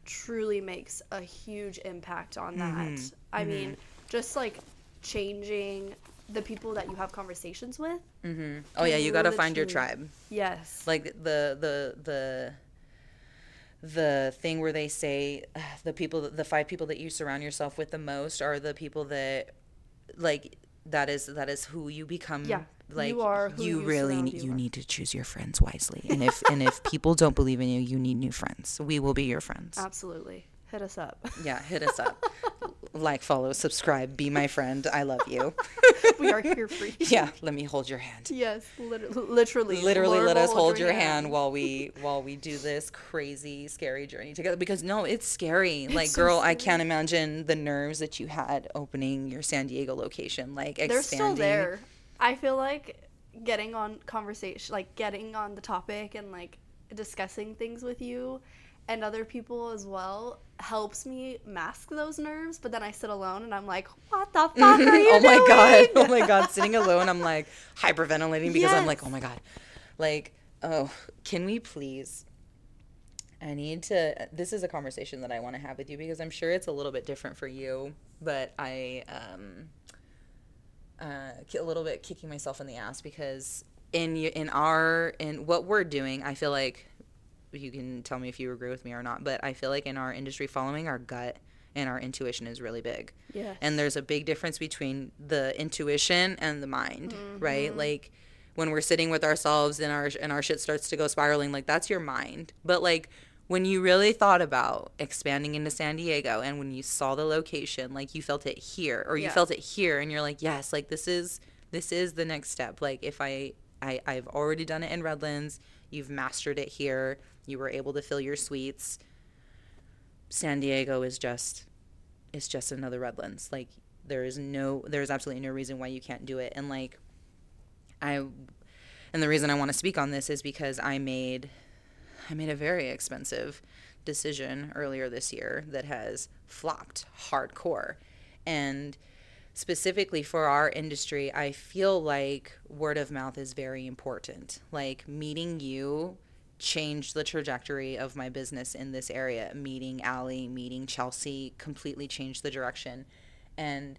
truly makes a huge impact on that. Mhm. I Mhm. mean, just like changing the people that you have conversations with. Mm-hmm. Oh yeah, you got to find your tribe. Yes. Like the the the the thing where they say uh, the people the five people that you surround yourself with the most are the people that like that is that is who you become Yeah, like you are who you really need, you you need to choose your friends wisely. And if and if people don't believe in you you need new friends. We will be your friends. Absolutely. Hit us up. yeah hit us up. Like follow subscribe be my friend. I love you. We are here for you. yeah let me hold your hand. Yes, lit- literally. literally Lord let us hold your hand. while we while we do this crazy scary journey together. Because no it's scary. Like so girl i can't imagine the nerves that you had opening your san diego location like expanding They're still there. I feel like getting on conversation, like getting on the topic and like discussing things with you and other people as well helps me mask those nerves. But then I sit alone and I'm like, what the fuck are you oh my god. oh my god. Sitting alone i'm like hyperventilating because i'm like oh my god. Like oh can we please i need to this is a conversation that i want to have with you because i'm sure it's a little bit different for you but i um uh, a little bit kicking myself in the ass because in in our in what we're doing, I feel like you can tell me if you agree with me or not, but I feel like in our industry, following our gut and our intuition is really big. Yes. And there's a big difference between the intuition and the mind, mm-hmm. right? Like when we're sitting with ourselves and our and our shit starts to go spiraling, like that's your mind. But like when you really thought about expanding into San Diego and when you saw the location, like you felt it here or you Yeah. felt it here and you're like, yes, like this is this is the next step. Like if I I I've already done it in Redlands, you've mastered it here, you were able to fill your suites. San Diego is just it's just another Redlands. Like there is no there's absolutely no reason why you can't do it. And like I and the reason I want to speak on this is because I made I made a very expensive decision earlier this year that has flopped hardcore. And specifically for our industry, I feel like word of mouth is very important. Like meeting you changed the trajectory of my business in this area. Meeting Allie, meeting Chelsea completely changed the direction. And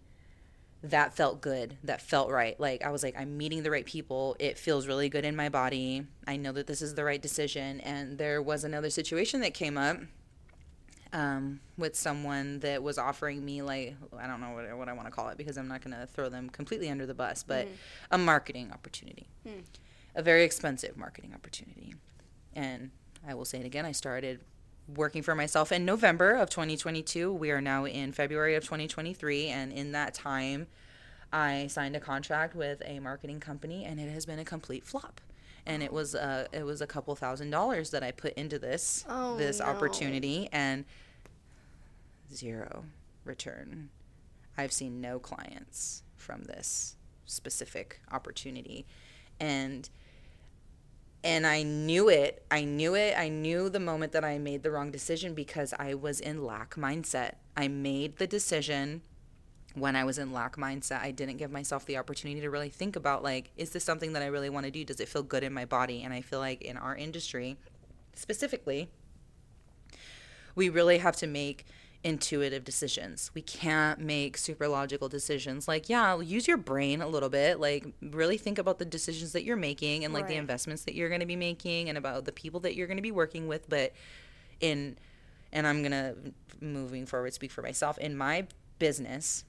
that felt good. That felt right. Like I was like, I'm meeting the right people. It feels really good in my body. I know that this is the right decision. And there was another situation that came up um, with someone that was offering me like I don't know what, what I want to call it because I'm not going to throw them completely under the bus, but a marketing opportunity, a very expensive marketing opportunity. And I will say it again. I started working for myself in November of 2022. We are now in February of 2023, and in that time, I signed a contract with a marketing company, and it has been a complete flop. And it was uh, it was a couple thousand dollars that I put into this Oh, this no. opportunity, and zero return. I've seen no clients from this specific opportunity, and and I knew it. I knew it. I knew the moment that I made the wrong decision because I was in lack mindset. I made the decision when I was in lack mindset. I didn't give myself the opportunity to really think about like, is this something that I really want to do? Does it feel good in my body? And I feel like in our industry, specifically, we really have to make intuitive decisions. We can't make super logical decisions. Like, yeah, use your brain a little bit. Like, really think about the decisions that you're making and like the investments that you're going to be making and about the people that you're going to be working with. But in, and I'm going to, moving forward, speak for myself. In my business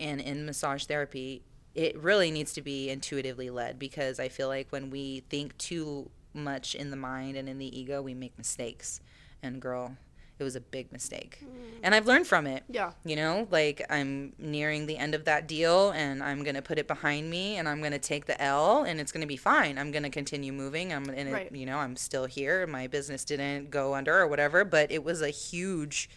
and in massage therapy, it really needs to be intuitively led because I feel like when we think too much in the mind and in the ego, we make mistakes. And girl, it was a big mistake. Mm. And I've learned from it. Yeah. You know, like I'm nearing the end of that deal and I'm going to put it behind me and I'm going to take the L and it's going to be fine. I'm going to continue moving. I'm in Right. it, you know, I'm still here. My business didn't go under or whatever, but it was a huge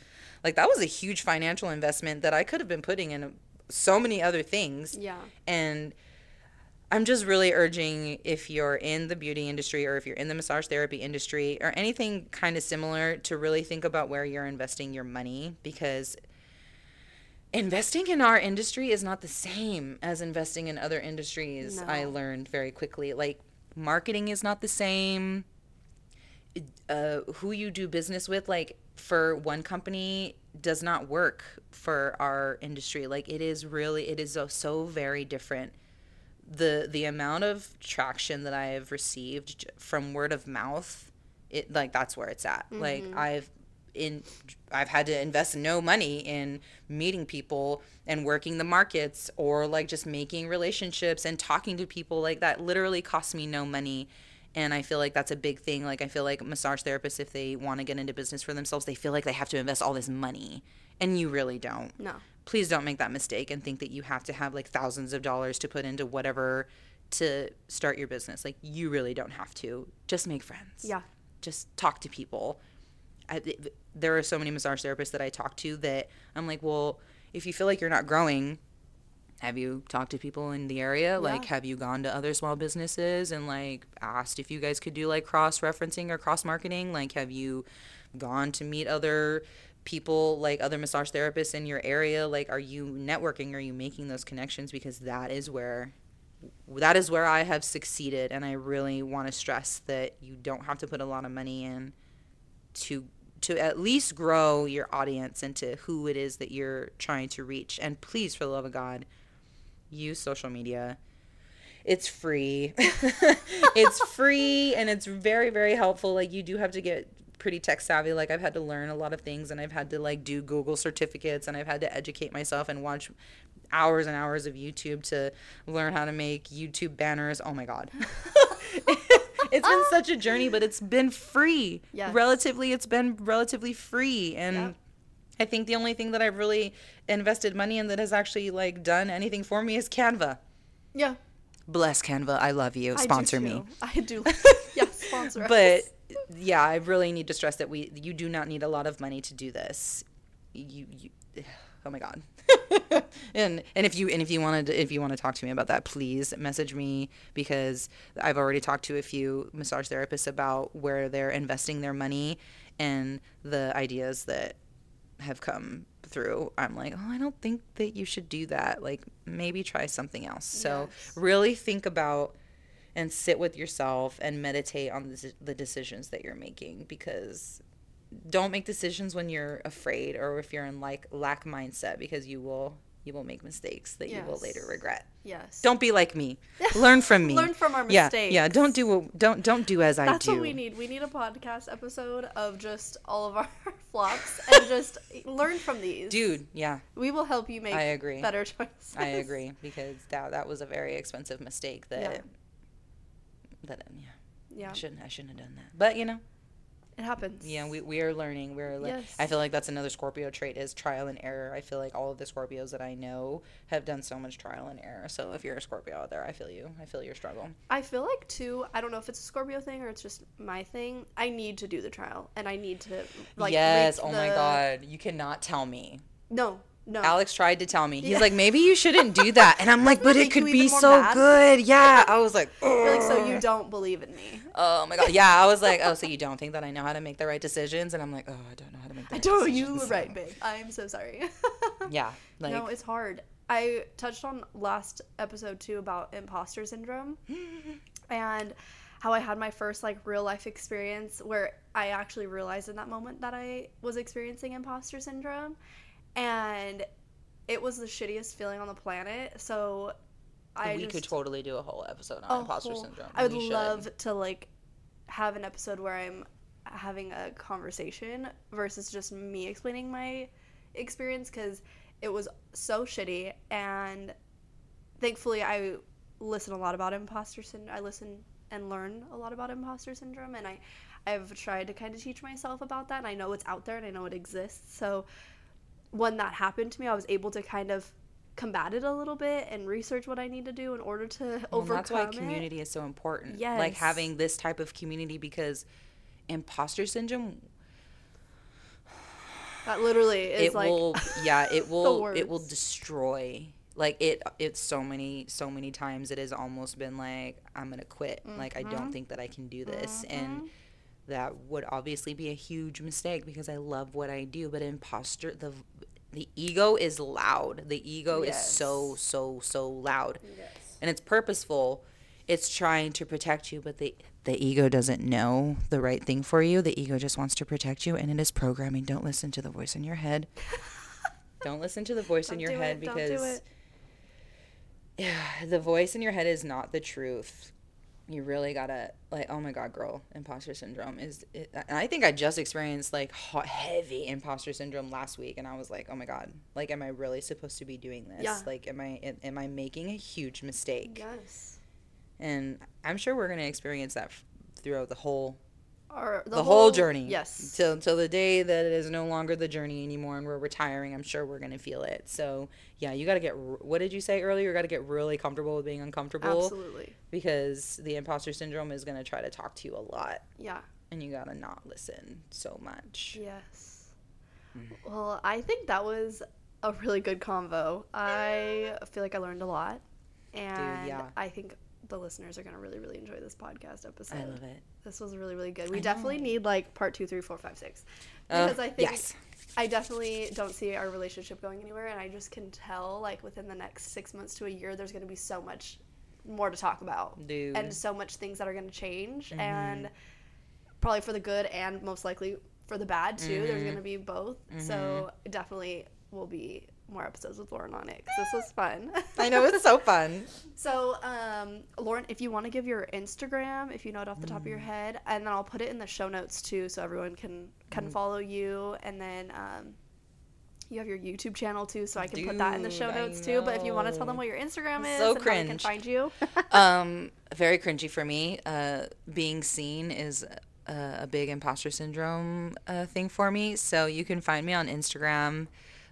like that was a huge financial investment that I could have been putting in so many other things. Yeah. And I'm just really urging if you're in the beauty industry or if you're in the massage therapy industry or anything kind of similar to really think about where you're investing your money because investing in our industry is not the same as investing in other industries. I learned very quickly. Like marketing is not the same. Uh, who you do business with, like for one company, does not work for our industry. Like it is really, it is so, so very different the the amount of traction that I have received from word of mouth, it like that's where it's at. Like mm-hmm. I've in I've had to invest no money in meeting people and working the markets or like just making relationships and talking to people like that literally costs me no money. And I feel like that's a big thing. Like I feel like massage therapists if they want to get into business for themselves, they feel like they have to invest all this money. And you really don't No. Please don't make that mistake and think that you have to have like thousands of dollars to put into whatever to start your business. Like you really don't have to. Just make friends. Yeah. Just talk to people. I, there are so many massage therapists that I talk to that I'm like, well, if you feel like you're not growing, have you talked to people in the area? Yeah. Like, have you gone to other small businesses and like asked if you guys could do like cross referencing or cross marketing? Like, have you gone to meet other people, like other massage therapists in your area? Like, are you networking? Are you making those connections? Because that is where that is where I have succeeded, and I really want to stress that you don't have to put a lot of money in to to at least grow your audience into who it is that you're trying to reach. And please, for the love of God, use social media. It's free. it's free and it's very, very helpful. Like you do have to get pretty tech savvy. Like I've had to learn a lot of things and I've had to like do Google certificates and I've had to educate myself and watch hours and hours of YouTube to learn how to make YouTube banners. Oh my God. it's been such a journey, but it's been free. Yes. Relatively, it's been relatively free. And Yeah. I think the only thing that I've really invested money in that has actually like done anything for me is Canva. Yeah. Bless Canva. I love you. I Sponsor me. I do. yeah, sponsor. But yeah, I really need to stress that we you do not need a lot of money to do this. You, you oh my god. and and if you and if you wanted if you want to talk to me about that, please message me because I've already talked to a few massage therapists about where they're investing their money and the ideas that have come through. I'm like, "Oh, I don't think that you should do that. Like maybe try something else." So, Yes. really think about and sit with yourself and meditate on the, the decisions that you're making because don't make decisions when you're afraid or if you're in like lack mindset because you will you will make mistakes that you will later regret. yes. Don't be like me. Learn from me. Learn from our mistakes. yeah. yeah. Don't do what- don't don't do as I do. That's what we need. We need a podcast episode of just all of our flops and just learn from these. Dude, yeah, We will help you make I agree. better choices. I agree because that that was a very expensive mistake that Yeah. That um, yeah, Yeah. I shouldn't I shouldn't have done that. But you know, It happens. Yeah, we, we are learning. We're like Yes. I feel like that's another Scorpio trait is trial and error. I feel like all of the Scorpios that I know have done so much trial and error. So if you're a Scorpio out there, I feel you. I feel your struggle. I feel like too. I don't know if it's a Scorpio thing or it's just my thing. I need to do the trial and I need to like. yes. Oh my God. You cannot tell me. No, no. Alex tried to tell me. He's Yeah. like, maybe you shouldn't do that. And I'm like, but it could be so mad? good. Yeah. I was like, like, so you don't believe in me. Oh my God. Yeah. I was like, oh, so you don't think that I know how to make the right decisions? And I'm like, oh, I don't know how to make the I right don't. decisions. You were right, babe. I'm so sorry. Yeah. Like, no, it's hard. I touched on last episode too about imposter syndrome and how I had my first like real life experience where I actually realized in that moment that I was experiencing imposter syndrome and it was the shittiest feeling on the planet. So I we just, could totally do a whole episode on imposter whole- syndrome. I would should. love to like have an episode where I'm having a conversation versus just me explaining my experience because it was so shitty and thankfully I listen a lot about imposter syndrome. I listen and learn a lot about imposter syndrome, and I I've tried to kind of teach myself about that, and I know it's out there and I know it exists. So when that happened to me, I was able to kind of combat it a little bit and research what I need to do in order to Well, overcome that's why it. community is so important. Like having this type of community because imposter syndrome That literally is it like will yeah it will it will destroy like it it's so many so many times it has almost been like i'm gonna quit like i Mm-hmm. don't think that i can do this and that would obviously be a huge mistake because i love what i do but imposter the the ego is loud. The ego is so so so loud. Yes. and it's purposeful. It's trying to protect you but the the ego doesn't know the right thing for you. The ego just wants to protect you and it is programming. Don't listen to the voice in your head. Don't listen to the voice in Don't your do head it, because yeah, the voice in your head is not the truth you really gotta like oh my god girl imposter syndrome is it, and i think i just experienced like hot, heavy imposter syndrome last week and i was like oh my god like am i really supposed to be doing this Yeah. like am i am, am i making a huge mistake Yes. and I'm sure we're to experience that f- throughout the whole Or the, whole, journey. Yes. Till till the day that it is no longer the journey anymore and we're retiring, I'm sure we're going to feel it. So, yeah, you got to get what did you say earlier? You got to get really comfortable with being uncomfortable Absolutely. because the imposter syndrome is going to try to talk to you a lot Yeah. and you got to not listen so much. Yes. Mm-hmm. Well, I think that was a really good convo. I feel like I learned a lot. And yeah. I think the listeners are going to really, really enjoy this podcast episode. I love it. This was really, really good. We definitely need like part two, three, four, five, six. Uh, Because I think yes. I definitely don't see our relationship going anywhere. And I just can tell, like, within the next six months to a year, there's going to be so much more to talk about. Dude. And so much things that are going to change. Mm-hmm. And probably for the good and most likely for the bad too. There's Mm-hmm. going to be both. So definitely will be more episodes with Lauren on it 'cause this was fun. I know it's so fun. So, um, Lauren, if you want to give your Instagram, if you know it off the top of Mm. your head, and then I'll put it in the show notes too, so everyone can Mm. can follow you, and then um, you have your YouTube channel too, so I can put that in the show notes too. But if you want to tell them what your Instagram is So and they can find you, um, very cringy for me. Uh, being seen is a, a big imposter syndrome uh, thing for me. So you can find me on Instagram.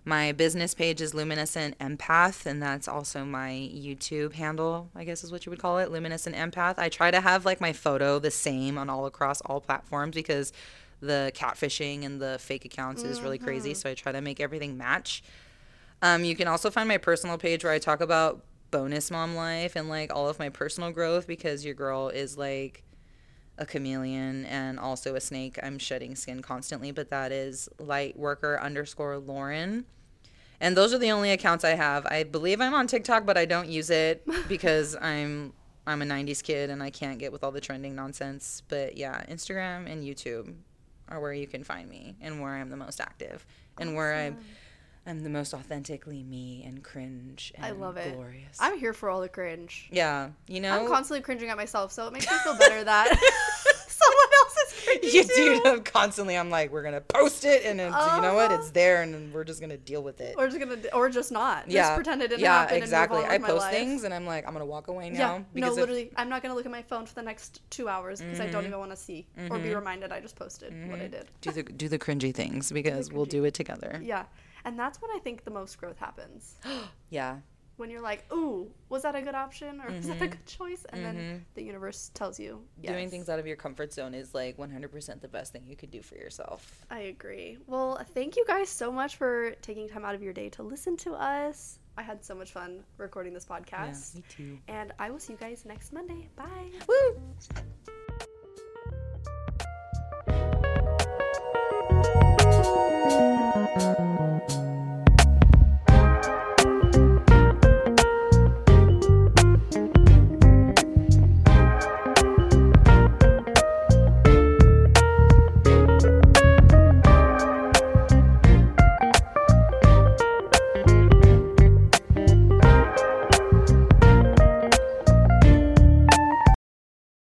My business page is Luminescent Empath, and that's also my YouTube handle, I guess is what you would call it, Luminescent Empath. I try to have like my photo the same on all across all platforms because the catfishing and the fake accounts is really crazy. So I try to make everything match. Um, you can also find my personal page where I talk about bonus mom life and like all of my personal growth because your girl is like a chameleon and also a snake. I'm shedding skin constantly, but that is light worker underscore Lauren. And those are the only accounts I have. I believe I'm on TikTok, but I don't use it because I'm I'm a 90s kid and I can't get with all the trending nonsense. But yeah, Instagram and YouTube are where you can find me and where I'm the most active and where I'm I'm the most authentically me and cringe and I love it. glorious. I'm here for all the cringe. yeah, you know. I'm constantly cringing at myself, so it makes me feel better that someone else is cringing you too. do I'm constantly. I'm like, we're gonna post it, and it's, you know what? Uh-huh. It's there, and then we're just gonna deal with it. Or just gonna, or just not. yeah, Just pretend it didn't yeah, happen. exactly. Move on I post life. things, and I'm like, I'm gonna walk away now. Yeah, no, because if- literally, I'm not gonna look at my phone for the next two hours because I Mm-hmm. don't even want to see or be reminded I just posted what I did. do the do the cringy things because we'll do it together. Yeah, and that's when I think the most growth happens. Yeah, When you're like, "Ooh, was that a good option or was that a good choice?" And then the universe tells you, Mm-hmm. doing things out of your comfort zone is like 100% the best thing you could do for yourself. I agree. Well, thank you guys so much for taking time out of your day to listen to us. I had so much fun recording this podcast. Yeah, me too. And I will see you guys next Monday. Bye. Woo!